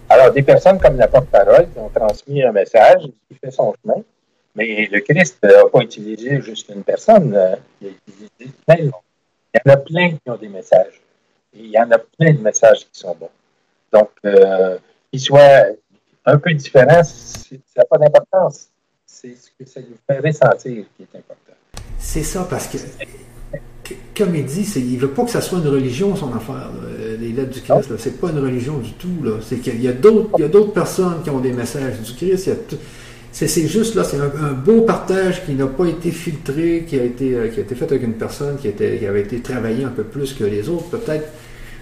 Alors, des personnes comme la porte-parole qui ont transmis un message qui fait son chemin, mais le Christ n'a pas utilisé juste une personne, il a utilisé plein de monde. Il y en a plein qui ont des messages. Il y en a plein de messages qui sont bons. Donc, qu'ils soient un peu différents, ça n'a pas d'importance c'est ce que ça nous fait ressentir qui est important. C'est ça, parce que, comme il dit, il ne veut pas que ça soit une religion, son affaire. Les lettres du Christ, ce n'est pas une religion du tout. C'est qu'il y a d'autres personnes qui ont des messages du Christ. C'est juste là, c'est un, beau partage qui n'a pas été filtré, qui a été, euh, qui a été fait avec une personne qui, était, qui avait été travaillée un peu plus que les autres, peut-être.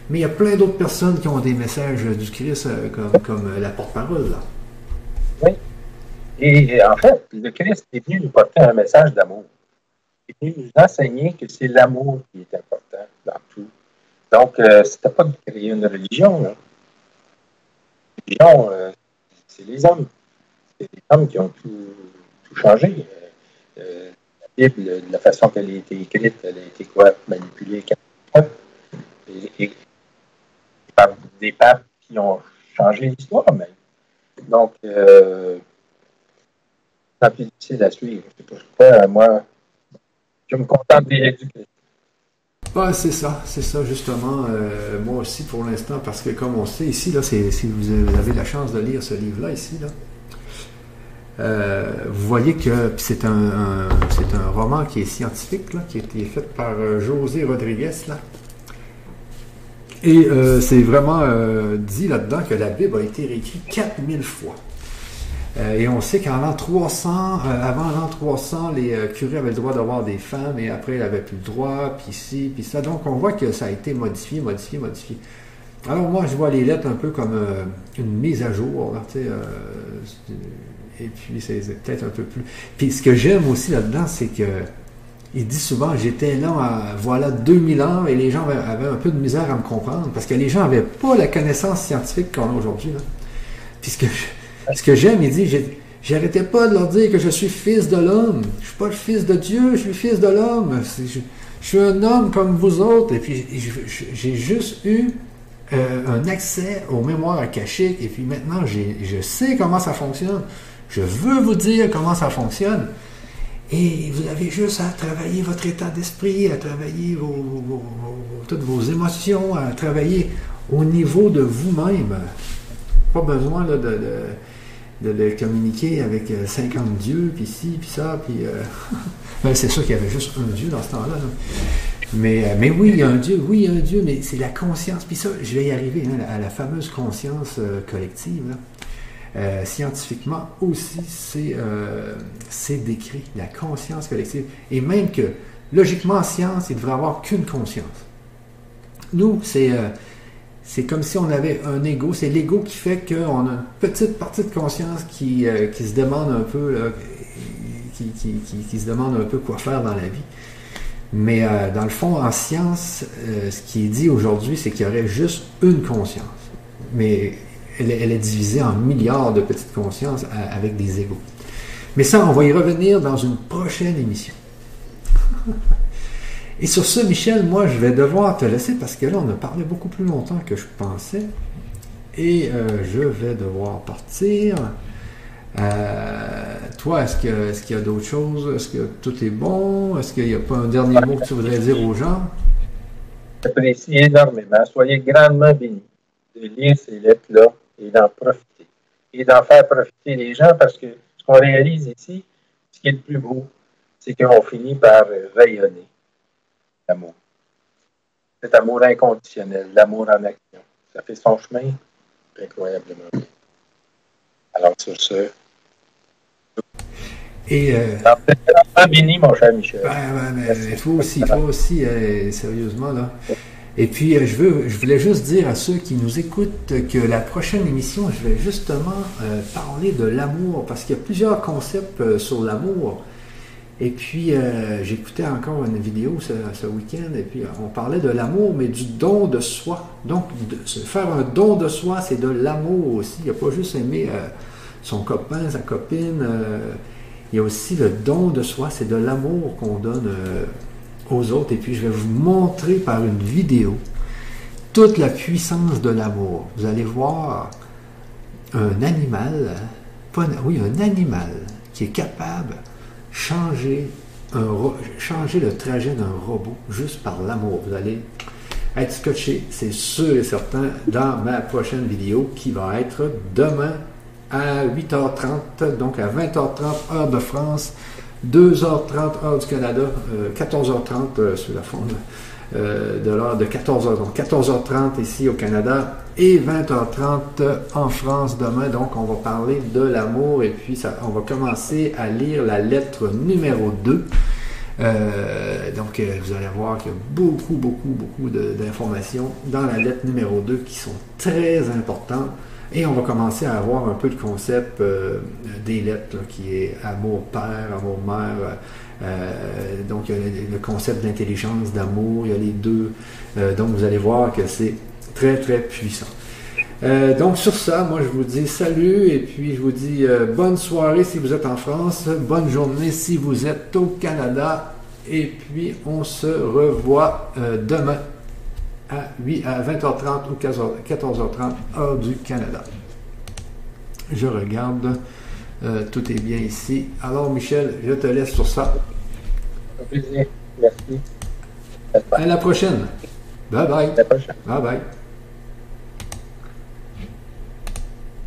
Mais il y a plein d'autres personnes qui ont des messages du Christ euh, comme, comme euh, la porte-parole. Oui. Et en fait, le Christ est venu nous porter un message d'amour. Il est venu nous enseigner que c'est l'amour qui est important dans tout. Donc, euh, ce n'était pas de créer une religion. La religion, euh, c'est les hommes. C'est les hommes qui ont tout, changé. Euh, la Bible, de la façon qu'elle a été écrite, elle a été quoi? Manipulée et, et, par des papes qui ont changé l'histoire même. Donc, c'est plus difficile à suivre. C'est moi, je me contente des éduquer. c'est ça, c'est ça justement. Euh, moi aussi pour l'instant, parce que comme on sait ici, si vous avez la chance de lire ce livre-là ici, là, euh, vous voyez que c'est un, roman qui est scientifique, qui a été fait par euh, José Rodriguez. Et c'est vraiment dit là-dedans que la Bible a été réécrite 4000 fois. Euh, et on sait qu'en l'an 300, euh, avant l'an 300, les euh, curés avaient le droit d'avoir des femmes et après, ils n'avaient plus le droit, puis ci, puis ça. Donc, on voit que ça a été modifié, modifié, modifié. Alors, moi, je vois les lettres un peu comme une mise à jour, et puis, c'est peut-être un peu plus. Puis, ce que j'aime aussi là-dedans, c'est que il dit souvent, j'étais là, à, voilà 2000 ans, et les gens avaient, un peu de misère à me comprendre, parce que les gens n'avaient pas la connaissance scientifique qu'on a aujourd'hui. Puis ce que ce que j'aime, il dit, j'arrêtais pas de leur dire que je suis fils de l'homme. Je suis pas le fils de Dieu, je suis fils de l'homme. Je, suis un homme comme vous autres. Et puis, j'ai juste eu euh, un accès aux mémoires akashiques. Et puis maintenant, je sais comment ça fonctionne. Je veux vous dire comment ça fonctionne. Et vous avez juste à travailler votre état d'esprit, à travailler toutes vos émotions, à travailler au niveau de vous-même. Pas besoin de, de, communiquer avec 50 euh, dieux, puis ci, puis ça, puis... Euh, (laughs) ben, c'est sûr qu'il y avait juste un dieu dans ce temps-là. Mais, euh, mais oui, il y a un dieu, oui, il y a un dieu, mais c'est la conscience. Puis ça, je vais y arriver, hein, à la fameuse conscience collective. Scientifiquement aussi, c'est décrit, la conscience collective. Et même que, logiquement, en science, il ne devrait avoir qu'une conscience. Nous, c'est c'est comme si on avait un ego. C'est l'ego qui fait qu'on a une petite partie de conscience qui, qui se demande un peu, qui, qui, qui, se demande un peu quoi faire dans la vie. Mais euh, dans le fond, en science, euh, ce qui est dit aujourd'hui, c'est qu'il y aurait juste une conscience. Mais elle, est divisée en milliards de petites consciences euh, avec des égaux. Mais ça, on va y revenir dans une prochaine émission. (laughs) Et sur ce, Michel, moi, je vais devoir te laisser parce que là, on a parlé beaucoup plus longtemps que je pensais. Et je vais devoir partir. Euh, toi, est-ce qu'il y a d'autres choses? Est-ce que tout est bon? Est-ce qu'il n'y a pas un dernier mot que tu voudrais dire aux gens? J'apprécie énormément. Soyez grandement bénis de lire ces lettres-là et d'en profiter. Et d'en faire profiter les gens parce que ce qu'on réalise ici, ce qui est le plus beau, c'est qu'on finit par rayonner l'amour. Cet amour inconditionnel, l'amour en action. Ça fait son chemin incroyablement bien. Alors, sur ce, et, euh, béni, mon cher Michel. il faut aussi, il faut aussi, euh, sérieusement, là. Et puis, euh, je, veux, je voulais juste dire à ceux qui nous écoutent que la prochaine émission, je vais justement euh, parler de l'amour, parce qu'il y a plusieurs concepts sur l'amour. Et puis, j'écoutais encore une vidéo ce, week-end, et puis on parlait de l'amour, mais du don de soi. Donc, faire un don de soi, c'est de l'amour aussi. Il n'y a pas juste aimer son copain, sa copine. Euh, il y a aussi le don de soi, c'est de l'amour qu'on donne euh, aux autres. Et puis je vais vous montrer par une vidéo toute la puissance de l'amour. Vous allez voir un animal, oui, un animal qui est capable changer, changer le trajet d'un robot juste par l'amour. Vous allez être scotché, c'est sûr et certain, dans ma prochaine vidéo qui va être demain à 8h30, donc à 20h30 heure de France, 2h30 heure du Canada, 14h30 euh, euh, sur la forme euh, de l'heure de 14h. Donc 14h30 ici au Canada et 20h30 en France demain. Donc on va parler de l'amour et puis on va commencer à lire la lettre numéro 2. donc, vous allez voir qu'il y a beaucoup, beaucoup, beaucoup d'informations dans la lettre numéro 2 qui sont très importantes. Et on va commencer à avoir un peu le concept euh, des lettres, qui est amour-père, amour-mère. Euh, donc, il y a le concept d'intelligence, d'amour, il y a les deux. Euh, donc, vous allez voir que c'est très, très puissant. donc, sur ça, moi, je vous dis salut et puis je vous dis bonne soirée si vous êtes en France, bonne journée si vous êtes au Canada. Et puis, on se revoit demain à, 20h30 ou 14h30 heure du Canada. Je regarde. Euh, tout est bien ici. Alors, Michel, je te laisse sur ça. Merci. À la prochaine. Bye bye. À la prochaine. Bye bye.